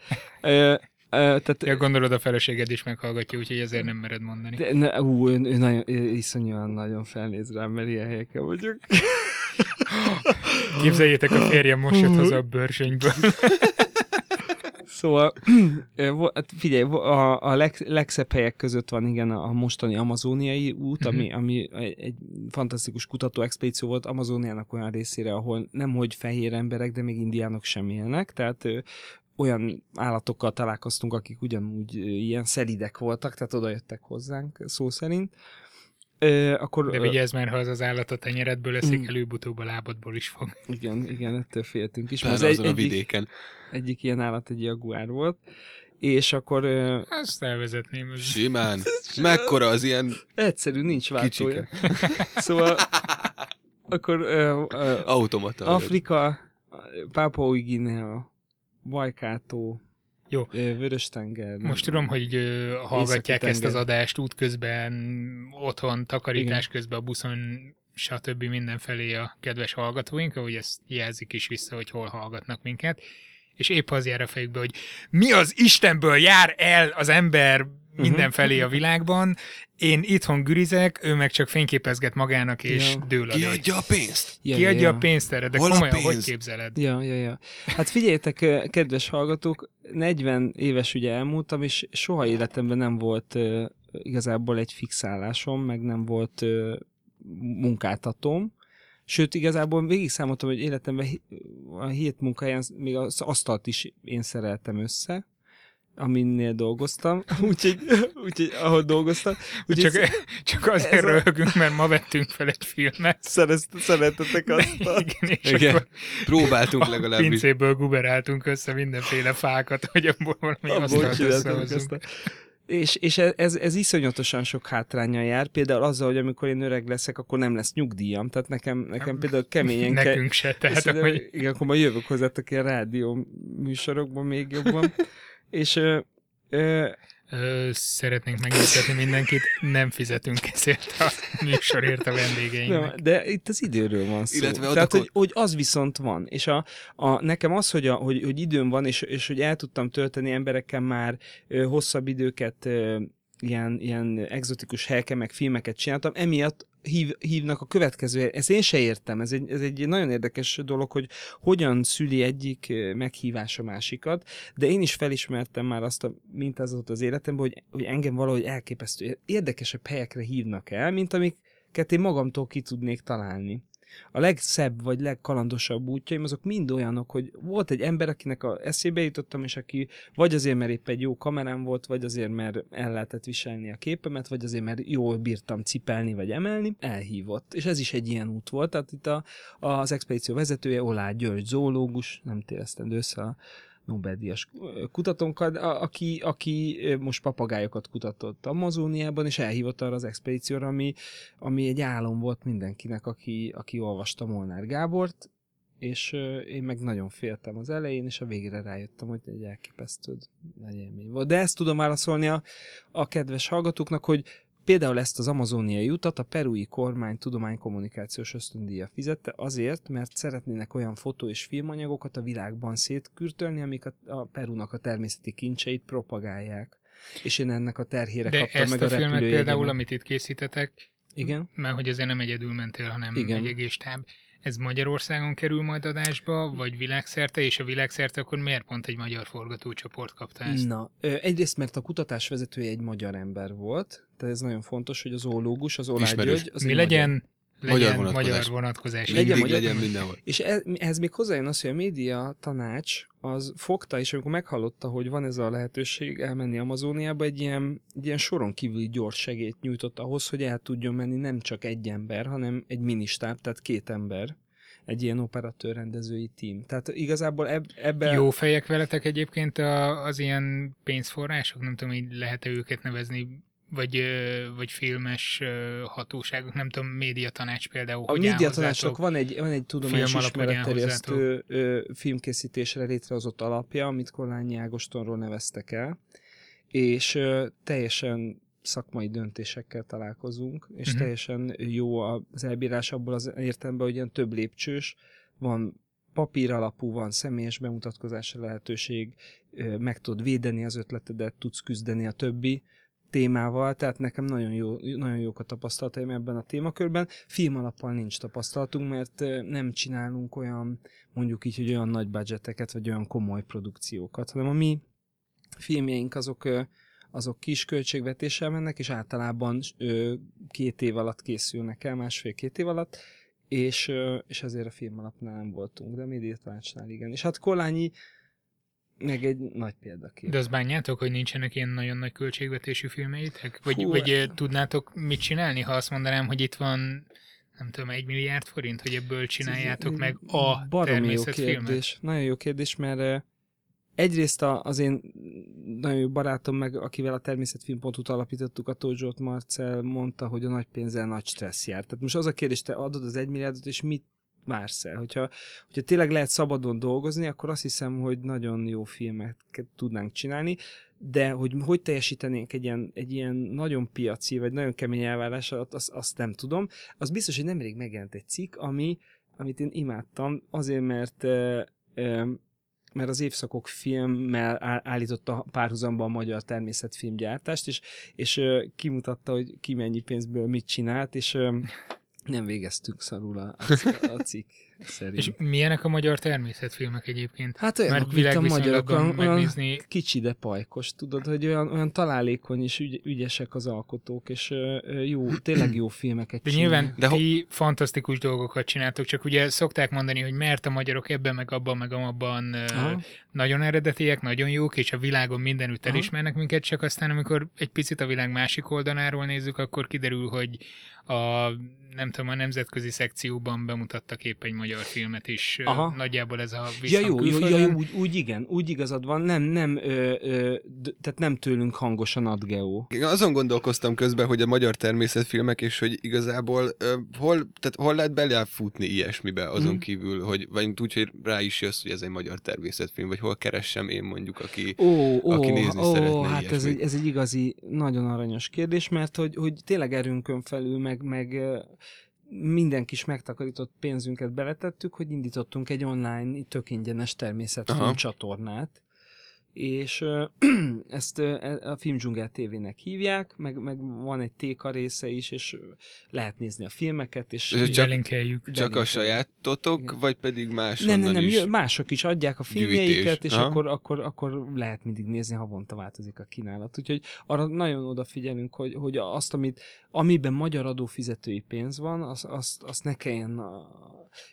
Tehát Ja, gondolod a feleséged is meghallgatja, úgyhogy ezért nem mered mondani. De, ne, ú, ő, ő nagyon, ő iszonyúan nagyon felnéz rám, mert ilyen helyeken vagyok. Képzeljétek, a férjem most jött haza a bőrsönyből. Szóval, hát figyelj, a, a leg, legszebb helyek között van igen a mostani amazóniai út, ami, ami egy, fantasztikus kutatóexpedíció volt. Amazóniának olyan részére, ahol nemhogy fehér emberek, de még indiánok sem élnek, tehát olyan állatokkal találkoztunk, akik ugyanúgy ilyen szelidek voltak, tehát oda jöttek hozzánk szó szerint. Ö, akkor, De vigyázz már, ha az az állat a tenyeredből eszik, Mm. előbb-utóbb a lábadból is fog. igen, igen, ettől féltünk is. Az egy, a egyik, vidéken. egyik ilyen állat egy jaguár volt, és akkor ö, Azt elvezetném. Ez Simán. Mekkora az ilyen egyszerű, nincs váltója. Szóval akkor ö, ö, Automata. Afrika, Papua új Guinea, Bajkátó, Jó. Vörös-tenger. Most tudom, hogy hallgatják ezt az tenger. adást útközben, otthon, takarítás Igen. közben a buszon, stb. mindenfelé a kedves hallgatóink, ahogy ezt jelzik is vissza, hogy hol hallgatnak minket. És épp az jár a fejükbe, hogy mi az Istenből jár el az ember mindenfelé a világban, én itthon gürizek, ő meg csak fényképezget magának, és Ja. dől adja a pénzt? Ja, Ki adja ja, a pénzt erre, de Hol komolyan, pénz? hogy képzeled? Ja, ja, ja. Hát figyeljetek, kedves hallgatók, 40 éves ugye elmúltam, és soha életemben nem volt ö, igazából egy fixálásom, meg nem volt ö, munkáltatóm. Sőt, igazából végig számoltam, hogy életemben a hét munkáján még az asztalt is én szereltem össze, aminél dolgoztam, úgyhogy, úgyhogy ahol dolgoztam. Úgyhogy Csak, csak azért ez a- röhögünk, mert ma vettünk fel egy filmet. Szerez, szeretetek azt a... Igen, és Igen. akkor Próbáltunk a legalábbis. pincéből guberáltunk össze mindenféle fákat, hogy abból valami asztalt a... És, és ez, ez iszonyatosan sok hátránya jár, például azzal, hogy amikor én öreg leszek, akkor nem lesz nyugdíjam, tehát nekem, nekem például keményen kell... Nekünk se, tehát hogy... Igen, akkor majd jövök hozzátok ilyen rádió műsorokban még jobban. És ö, ö, Ö, szeretnénk megnyugtatni mindenkit, nem fizetünk ezért a műsorért a vendégeinknek. nem, de itt az időről van szó. Illetve Tehát, akkor- hogy, hogy, az viszont van. És a, a, nekem az, hogy, a, hogy, hogy időm van, és, és hogy el tudtam tölteni emberekkel már ö, hosszabb időket, ö, ilyen, ilyen egzotikus helyke, meg filmeket csináltam, emiatt hív, hívnak a következő, ezt én se értem, ez egy, ez egy nagyon érdekes dolog, hogy hogyan szüli egyik meghívás a másikat, de én is felismertem már azt a mintázatot az életemben, hogy, hogy engem valahogy elképesztő érdekesebb helyekre hívnak el, mint amiket én magamtól ki tudnék találni. A legszebb vagy legkalandosabb útjaim azok mind olyanok, hogy volt egy ember, akinek a eszébe jutottam, és aki vagy azért, mert épp egy jó kamerám volt, vagy azért, mert el lehetett viselni a képemet, vagy azért, mert jól bírtam cipelni vagy emelni, elhívott. És ez is egy ilyen út volt. Tehát itt a, az expedíció vezetője, Olá György, zoológus, nem tévesztendő össze a Nobel-díjas kutatónkkal, aki, aki most papagájokat kutatott Amazóniában, és elhívott arra az expedícióra, ami, ami egy álom volt mindenkinek, aki, aki olvasta Molnár Gábort, és én meg nagyon féltem az elején, és a végére rájöttem, hogy egy elképesztő nagy élmény volt. De ezt tudom válaszolni a, a kedves hallgatóknak, hogy például ezt az amazóniai utat a perui kormány tudománykommunikációs ösztöndíja fizette azért, mert szeretnének olyan fotó- és filmanyagokat a világban szétkürtölni, amik a, a Perúnak a természeti kincseit propagálják. És én ennek a terhére De kaptam ezt meg a a filmet például, amit itt készítetek, Igen? mert hogy azért nem egyedül mentél, hanem Igen. egy egész táb. Ez Magyarországon kerül majd adásba, vagy világszerte, és a világszerte akkor miért pont egy magyar forgatócsoport kapta ezt? Na, egyrészt, mert a kutatás vezetője egy magyar ember volt, tehát ez nagyon fontos, hogy az zoológus, az Olá. György, az Mi egy legyen, Magyar legyen vonatkozás. magyar vonatkozás. Legyen Mindig magyar- legyen mindenhol. És ez, ehhez még hozzájön az, hogy a média tanács az fogta, és amikor meghallotta, hogy van ez a lehetőség elmenni Amazóniába, egy ilyen, egy ilyen soron kívüli gyors segélyt nyújtott ahhoz, hogy el tudjon menni nem csak egy ember, hanem egy ministáb, tehát két ember, egy ilyen operatőr rendezői tím. Tehát igazából eb, ebben... Jó fejek veletek egyébként a, az ilyen pénzforrások? Nem tudom, hogy lehet-e őket nevezni, vagy, vagy filmes hatóságok, nem tudom, médiatanács például. A hozzátok? van egy, van egy tudományos ismeretterjesztő filmkészítésre létrehozott alapja, amit Kolányi Ágostonról neveztek el, és ö, teljesen szakmai döntésekkel találkozunk, és Mhm. teljesen jó az elbírás abból az értelemben, hogy ilyen több lépcsős, van papír alapú, van személyes bemutatkozásra lehetőség, meg tudod védeni az ötletedet, tudsz küzdeni a többi témával, tehát nekem nagyon, jó, nagyon jók a tapasztalataim ebben a témakörben. Film alappal nincs tapasztalatunk, mert nem csinálunk olyan, mondjuk így, hogy olyan nagy budgeteket, vagy olyan komoly produkciókat, hanem a mi filmjeink azok, azok kis költségvetéssel mennek, és általában két év alatt készülnek el, másfél-két év alatt, és, és ezért a film alapnál nem voltunk, de a médiatanácsnál igen. És hát Kolányi meg egy nagy példakép. De azt bánjátok, hogy nincsenek ilyen nagyon nagy költségvetésű filmeitek? Vagy, Fú, vagy tudnátok mit csinálni, ha azt mondanám, hogy itt van nem tudom, egy milliárd forint, hogy ebből csináljátok meg a Baromi jó természetfilmet? kérdés. Nagyon jó kérdés, mert egyrészt az én nagyon jó barátom, meg akivel a természetfilm.hu-t alapítottuk, a Tóth Zsolt Marcel mondta, hogy a nagy pénzzel nagy stressz jár. Tehát most az a kérdés, te adod az egy milliárdot, és mit vársz el? Hogyha, hogyha tényleg lehet szabadon dolgozni, akkor azt hiszem, hogy nagyon jó filmeket tudnánk csinálni, de hogy hogy teljesítenénk egy ilyen, egy ilyen nagyon piaci, vagy nagyon kemény elvárás alatt, azt, azt nem tudom. Az biztos, hogy nemrég megjelent egy cikk, ami, amit én imádtam, azért, mert ö, ö, mert az évszakok filmmel állította párhuzamba a magyar természetfilmgyártást, és, és kimutatta, hogy ki mennyi pénzből mit csinált, és nem végeztünk szarul a, a, cikk szerint. És milyenek a magyar természetfilmek egyébként? hát olyan, Mert mint a magyarok, olyan, olyan megnézni, kicsi, de pajkos, tudod, hogy olyan, olyan találékony és ügy, ügyesek az alkotók, és jó, tényleg jó filmeket de nyilván De de ho- ti fantasztikus dolgokat csináltok, csak ugye szokták mondani, hogy mert a magyarok ebben meg abban meg abban Aha. nagyon eredetiek, nagyon jók, és a világon mindenütt Aha. elismernek minket, csak aztán amikor egy picit a világ másik oldaláról nézzük, akkor kiderül, hogy a nem tudom, a nemzetközi szekcióban bemutattak épp egy magyar filmet is. Aha. Nagyjából ez a Ja, viszont jó, jó, ja, jó úgy, úgy igen, úgy igazad van, nem, nem, ö, ö, d- tehát nem tőlünk hangos a NatGeo. Igen, azon gondolkoztam közben, hogy a magyar természetfilmek, és hogy igazából ö, hol, tehát hol lehet belefutni ilyesmibe azon Mhm. kívül, hogy vagy úgy, hogy rá is jössz, hogy ez egy magyar természetfilm, vagy hol keressem én mondjuk, aki... Ó, ó, Aki nézni ó szeretne hát ez egy, ez egy igazi, nagyon aranyos kérdés, mert hogy, hogy tényleg erőnkön felül, meg, meg ö, minden kis megtakarított pénzünket beletettük, hogy indítottunk egy online, tök ingyenes természetfilm csatornát, és ö, ezt ö, e- a Filmdzsungel TV-nek hívják, meg, meg van egy téka része is, és lehet nézni a filmeket, és Ez csak- Belinkeljük. Csak a sajátotok, Igen. vagy pedig más nem, nem, nem, is? mások is adják a filmjeiket, Gyűjtés. és Aha. akkor, akkor, akkor lehet mindig nézni, havonta változik a kínálat. Úgyhogy arra nagyon odafigyelünk, hogy, hogy azt, amit, amiben magyar adófizetői pénz van, azt, azt, azt ne kelljen a,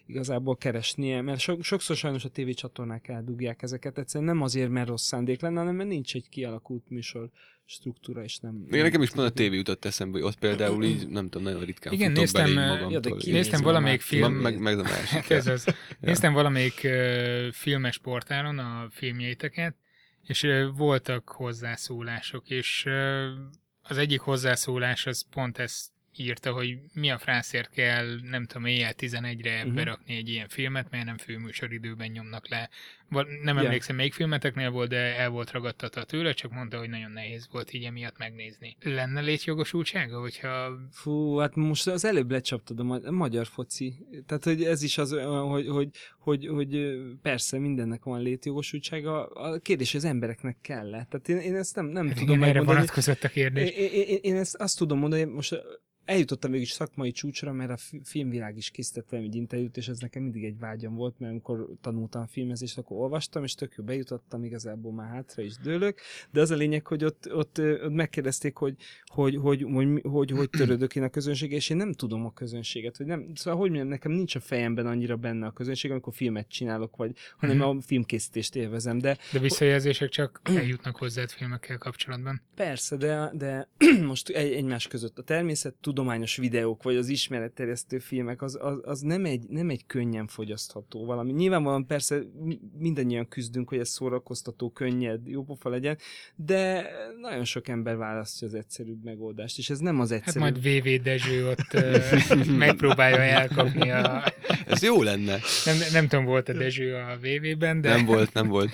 igazából keresnie, mert so, sokszor sajnos a tévécsatornák eldugják ezeket, egyszerűen nem azért, mert rossz szándék lenne, hanem mert nincs egy kialakult műsor struktúra, és nem... Igen, nekem is pont a tévé jutott eszembe, hogy ott például így, nem tudom, nagyon ritkán Igen, futok néztem, magamtól. ja, Néztem valamelyik film... Meg, meg a másik. Ez az. Néztem valamelyik uh, filmes portálon a filmjeiteket, és uh, voltak hozzászólások, és uh, az egyik hozzászólás az pont ezt írta, hogy mi a frászért kell, nem tudom, éjjel 11-re Mhm. uh-huh. berakni egy ilyen filmet, mert nem főműsoridőben nyomnak le. Nem Ja. emlékszem, melyik filmeteknél volt, de el volt ragadtatva tőle, csak mondta, hogy nagyon nehéz volt így emiatt megnézni. Lenne létjogosultsága, hogyha Fú, hát most az előbb lecsaptad a, ma- a magyar foci. Tehát, hogy ez is az, hogy, hogy, hogy, hogy persze mindennek van létjogosultsága. A kérdés, az embereknek kell -e. Tehát én, én ezt nem, nem hát tudom igen, erre vonatkozott a kérdés. Én, én, én, én ezt azt tudom mondani, hogy most eljutottam mégis szakmai csúcsra, mert a fi- filmvilág is készítette egy interjút, és ez nekem mindig egy vágyam volt, mert amikor tanultam filmezést, akkor olvastam, és tök jó bejutottam, igazából már hátra is dőlök, de az a lényeg, hogy ott, ott, ott megkérdezték, hogy hogy, hogy, hogy, hogy, hogy, törődök én a közönség, és én nem tudom a közönséget, hogy nem, szóval hogy mondjam, nekem nincs a fejemben annyira benne a közönség, amikor filmet csinálok, vagy, hanem Mhm. a filmkészítést élvezem, de De visszajelzések csak eljutnak hozzád filmekkel kapcsolatban. Persze, de, de most egy, egymás között a természet tudományos videók, vagy az ismeretterjesztő filmek, az, az, az nem, egy, nem egy könnyen fogyasztható valami. Nyilvánvalóan persze mi- mindannyian küzdünk, hogy ez szórakoztató, könnyed, jópofa legyen, de nagyon sok ember választja az egyszerűbb megoldást, és ez nem az Hát egyszerű. majd VV Dezső ott megpróbálja elkapni a... Ez jó lenne. Nem, nem tudom, volt a Dezső a VV-ben, de Nem volt, nem volt.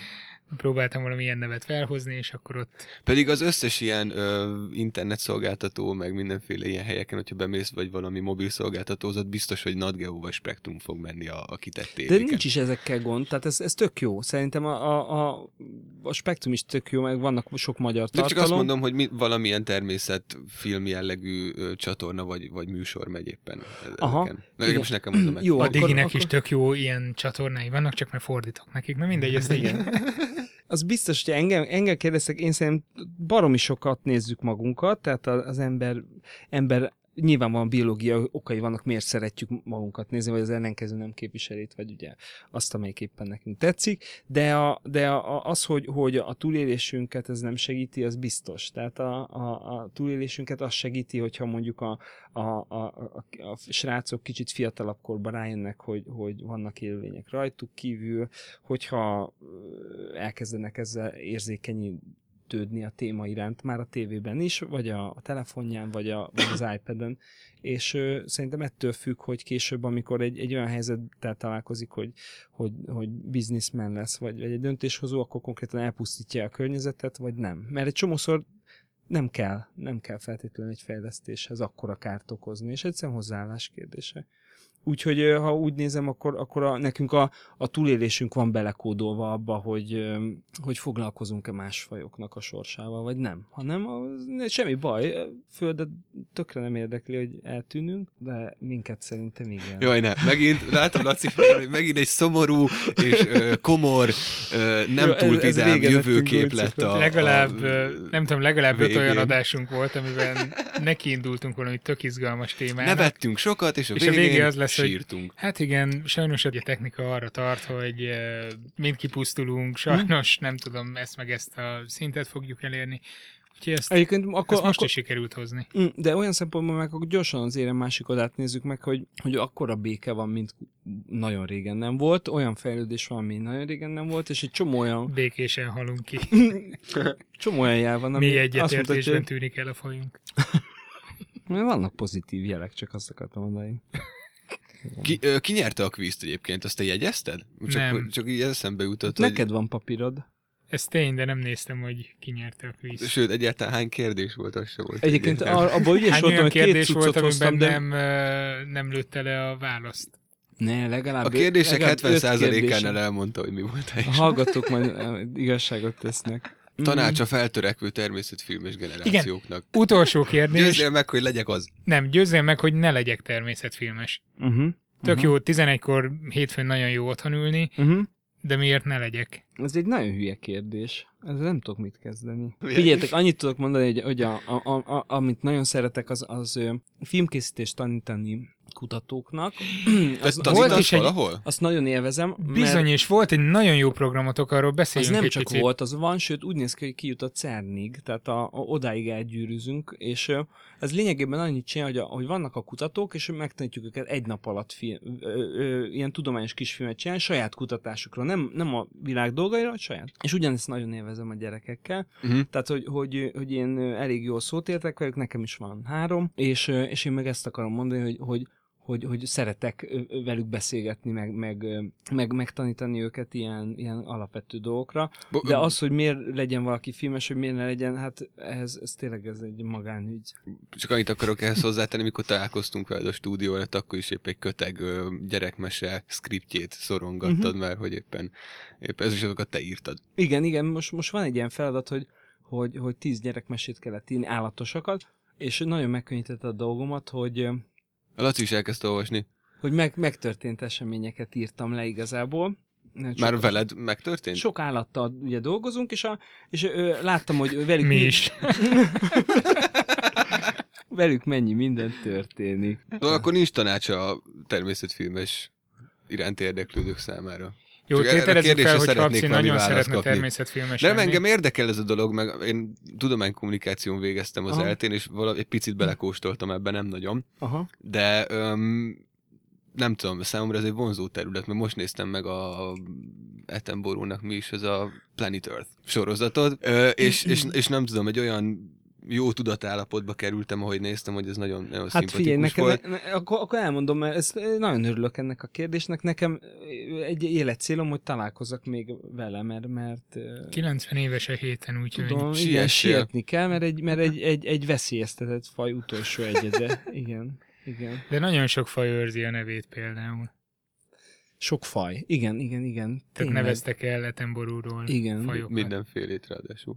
Próbáltam valami ilyen nevet felhozni, és akkor ott... Pedig az összes ilyen ö, internetszolgáltató, meg mindenféle ilyen helyeken, hogyha bemész, vagy valami mobil szolgáltatózat, biztos, hogy NatGeo vagy Spektrum fog menni a, a kitett De nincs is ezekkel gond, tehát ez, ez tök jó. Szerintem a, a, a, a spektrum is tök jó, meg vannak sok magyar De csak tartalom. azt mondom, hogy mi, valamilyen természetfilm jellegű ö, csatorna vagy, vagy műsor megy éppen ezeken. Aha. Na, Legalábbis nekem mondom. Jó, A akkor- Diginek akkor- is tök jó ilyen csatornái vannak, csak mert fordítok nekik. Na mindegy, ezt igen. Az biztos, hogy engem, engem kérdeztek, én szerintem baromi sokat nézzük magunkat, tehát az ember, ember nyilvánvalóan biológiai okai vannak, miért szeretjük magunkat nézni, vagy az ellenkező nem képviselét, vagy ugye azt, amelyik éppen nekünk tetszik, de, a, de a, az, hogy, hogy a túlélésünket ez nem segíti, az biztos. Tehát a, a, a túlélésünket az segíti, hogyha mondjuk a, a, a, a, a srácok kicsit fiatalabb korban rájönnek, hogy, hogy vannak élőlények rajtuk kívül, hogyha elkezdenek ezzel érzékenyítődni a téma iránt, már a tévében is, vagy a, a telefonján, vagy, a, vagy az iPad-en, és ö, szerintem ettől függ, hogy később, amikor egy, egy olyan helyzettel találkozik, hogy, hogy, hogy businessman lesz, vagy, vagy egy döntéshozó, akkor konkrétan elpusztítja a környezetet, vagy nem. Mert egy csomószor nem kell, nem kell feltétlenül egy fejlesztéshez akkora kárt okozni, és egyszerűen hozzáállás kérdése. Úgyhogy ha úgy nézem, akkor, akkor a, nekünk a, a túlélésünk van belekódolva abba, hogy, hogy foglalkozunk-e más fajoknak a sorsával, vagy nem. Hanem az, ne- semmi baj, földet tökre nem érdekli, hogy eltűnünk, de minket szerintem igen. Jaj, ne, megint, látom Laci hogy megint egy szomorú és ö, komor, ö, nem Jó, túl vidám jövőkép lett a, legalább, a, nem tudom, legalább öt végén. olyan adásunk volt, amiben nekiindultunk valami tök izgalmas témának. Nevettünk sokat, és a És a végén az lesz, hogy- sírtunk. Hát igen, sajnos a technika arra tart, hogy eh, mind kipusztulunk, sajnos nem tudom, ezt meg ezt a szintet fogjuk elérni. Úgyhogy ezt, Egyébként akkor, ezt most akkor, is sikerült hozni. Mm, De olyan szempontból meg akkor gyorsan az érem másik oldalt nézzük meg, hogy, hogy akkora béke van, mint nagyon régen nem volt, olyan fejlődés van, mint nagyon régen nem volt, és egy csomó olyan, Békésen halunk ki. csomó olyan jel van, ami Mi egyetértésben hogy tűnik el a fajunk. vannak pozitív jelek, csak azt akartam mondani. Ki, ö, ki nyerte a kvízt egyébként? Azt te jegyezted? Csak, Nem. csak így eszembe jutott, Neked van papírod. Ez tény, de nem néztem, hogy ki nyerte a hogy... kvíz. Sőt, egyáltalán hány kérdés volt, az se volt. Egyébként a- abban ügyes Hány voltam, olyan hogy két kérdés volt, cuccot hoztam, amiben de... nem, ö, nem lőtte le a választ? Ne, legalább... A kérdések legalább öt 70%-ánál kérdésem. elmondta, hogy mi volt A helyes. hallgatók majd igazságot tesznek. Tanács a feltörekvő természetfilmes generációknak. Utolsó kérdés. Győzzél meg, hogy legyek az. Nem, győzzél meg, hogy ne legyek természetfilmes. Uh-huh. Tök uh-huh. jó, 11-kor hétfőn nagyon jó otthon ülni, Uh-huh. de miért ne legyek? Ez egy nagyon hülye kérdés. Ezzel nem tudok mit kezdeni. Figyeljetek, annyit tudok mondani, hogy, hogy a, a, a, a, amit nagyon szeretek, az, az filmkészítést tanítani kutatóknak. Te az, tanítasz is egy- valahol? azt nagyon élvezem. Bizony, és volt egy nagyon jó programotok, arról Az beszéljünk nem egy csak picit. volt, az van, sőt úgy néz ki, hogy kijut a CERNig, tehát a, a, odáig elgyűrűzünk, és ez lényegében annyit csinál, hogy, a, hogy vannak a kutatók, és megtanítjuk őket egy nap alatt film, ö, ö, ilyen tudományos kisfilmet csinálni, saját kutatásukra, nem, nem a világ dolgaira, saját. És ugyanezt nagyon élvezem a gyerekekkel, Uh-huh. tehát, hogy, hogy, hogy én elég jól szót értek velük, nekem is van három, és, és én meg ezt akarom mondani, hogy, hogy hogy, hogy szeretek velük beszélgetni, meg, meg, meg megtanítani őket ilyen, ilyen alapvető dolgokra. De az, hogy miért legyen valaki filmes, hogy miért ne legyen, hát ez, ez tényleg ez egy magánügy. Csak annyit akarok ehhez hozzátenni, mikor találkoztunk veled a stúdió előtt, akkor is épp egy köteg gyerekmese skriptjét szorongattad, uh-huh. mert hogy éppen, éppen ez is azokat te írtad. Igen, igen, most, most van egy ilyen feladat, hogy, hogy, hogy tíz gyerekmesét kellett írni, állatosakat, és nagyon megkönnyítette a dolgomat, hogy, A Laci is elkezdte olvasni. hogy meg, megtörtént eseményeket írtam le igazából. Nem Már veled megtörtént? Sok állattal ugye dolgozunk, és, a, és ö, láttam, hogy velük, Mi is. velük mennyi minden történik. Szóval akkor nincs tanács a természetfilmes iránt érdeklődők számára. Jó, tételezzük fel, hogy valami nagyon szeretne kapni. természetfilmes Nem, lenni. engem érdekel ez a dolog, meg én tudománykommunikáción végeztem az Aha. eltén, és vala, egy picit belekóstoltam ebben, nem nagyon. Aha. De öm, nem tudom, számomra ez egy vonzó terület, mert most néztem meg a Attenborough-nak mi is, ez a Planet Earth sorozatot, ö, és, és, és nem tudom, egy olyan jó tudatállapotba kerültem, ahogy néztem, hogy ez nagyon, nagyon Hát szimpatikus figyelj, nekem, volt. ne, ne, akkor, akkor elmondom, mert ezt eh, nagyon örülök ennek a kérdésnek. Nekem eh, egy életcélom, hogy találkozzak még vele, mert, mert eh, 90 éves a héten, úgyhogy tudom, igen, sietni kell, mert egy, mert egy, egy, egy veszélyeztetett faj utolsó egyede. Igen, igen. de nagyon sok faj őrzi a nevét például. Sok faj. Igen, igen, igen. Tehát Tényleg. neveztek el Letenborúról Igen. fajokat. Mindenfélét ráadásul.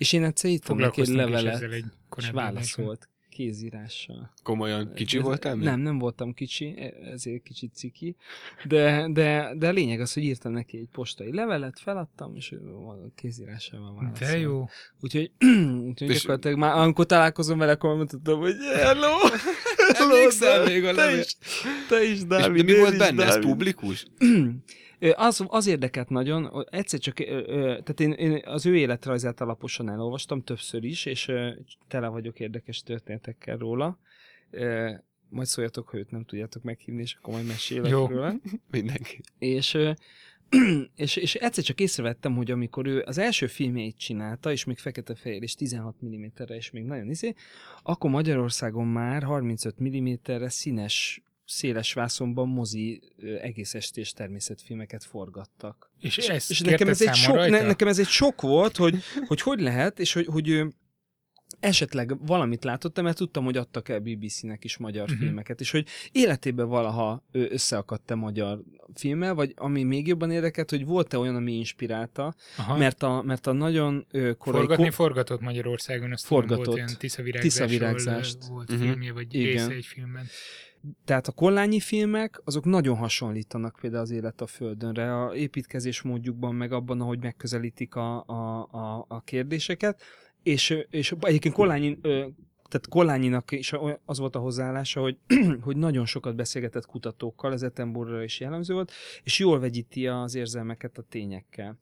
És én egyszer írtam neki egy levelet, egy és válaszolt kézírással. Komolyan kicsi Ez- voltál még? Nem, nem voltam kicsi, e- ezért kicsit ciki, de, de, de a lényeg az, hogy írtam neki egy postai levelet, feladtam, és kézírással válaszolt. De jó. Úgyhogy, úgyhogy És- gyakorlatilag már amikor találkozom vele, akkor mondhatom, hogy hello, hello, Emlékszel még a te is, te is, És Dávid, de mi volt benne? Ez Dávid. publikus? Az, az érdekelt nagyon, egyszer csak, tehát én, én az ő életrajzát alaposan elolvastam többször is, és tele vagyok érdekes történetekkel róla. Majd szóljatok, ha őt nem tudjátok meghívni, és akkor majd mesélek Jó. róla. Mindenki. És, és, és egyszer csak észrevettem, hogy amikor ő az első filmjeit csinálta, és még fekete-fehér, és 16 mm-re, és még nagyon izé, akkor Magyarországon már 35 mm-re színes széles vászonban mozi egész estés természetfilmeket forgattak. És ezt És nekem ez, egy sok, ne, nekem ez egy sok volt, hogy hogy, hogy lehet, és hogy, hogy esetleg valamit látottam, mert tudtam, hogy adtak el BBC-nek is magyar uh-huh. filmeket, és hogy életében valaha összeakadt-e magyar filmmel, vagy ami még jobban érdekelt, hogy volt-e olyan, ami inspirálta, Aha. mert a, mert a nagyon korai... Forgatni ko- forgatott Magyarországon, azt Forgatott. Tudom, volt tiszavirágzásról Tiszavirágzást. ö, volt Mhm. filmje, vagy Igen. része egy filmben. Tehát a kollányi filmek, azok nagyon hasonlítanak például az élet a Földönre, a építkezés módjukban, meg abban, ahogy megközelítik a, a, a, a kérdéseket, és, és egyébként Kollányi, tehát Kollányinak is az volt a hozzáállása, hogy, hogy nagyon sokat beszélgetett kutatókkal, ez Ettenborra is jellemző volt, és jól vegyíti az érzelmeket a tényekkel.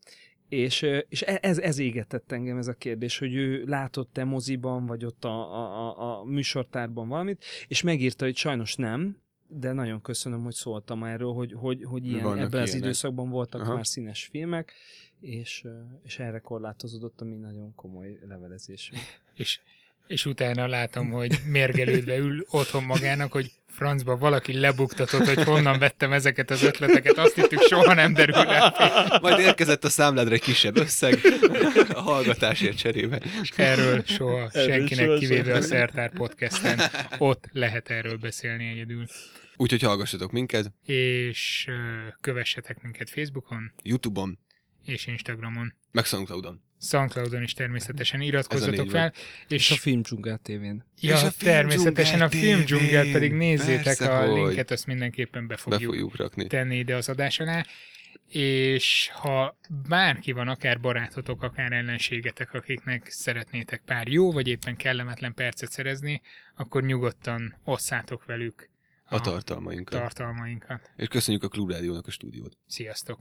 És, és e, ez, ez égetett engem ez a kérdés, hogy ő látott-e moziban, vagy ott a, a, a, műsortárban valamit, és megírta, hogy sajnos nem, de nagyon köszönöm, hogy szóltam erről, hogy, hogy, hogy ilyen, Vannak ebben az ilyenek. időszakban voltak Aha. már színes filmek, és, és erre korlátozódott a mi nagyon komoly levelezésünk. És, és utána látom, hogy mérgelődve ül otthon magának, hogy francba valaki lebuktatott, hogy honnan vettem ezeket az ötleteket, azt hittük soha nem derül fény. Majd érkezett a számládra egy kisebb összeg a hallgatásért cserébe. És erről soha Erről senkinek soha kivéve a senki. Szertár podcasten. Ott lehet erről beszélni egyedül. Úgyhogy hallgassatok minket És kövessetek minket Facebookon Youtube-on, és Instagramon. meg Soundcloud-on. Soundcloudon is természetesen a iratkozzatok fel. És a És, Filmdzsungel tévén. ja, És a Film természetesen a Dzsungel filmdzsungel pedig nézzétek Persze, a hogy. linket, azt mindenképpen be Be fogjuk fogjuk rakni. tenni ide az adás alá, és ha bárki van, akár barátotok, akár ellenségetek, akiknek szeretnétek pár jó, vagy éppen kellemetlen percet szerezni, akkor nyugodtan osszátok velük A tartalmainkat. tartalmainkat. És köszönjük a Klubrádiónak a stúdiót. Sziasztok!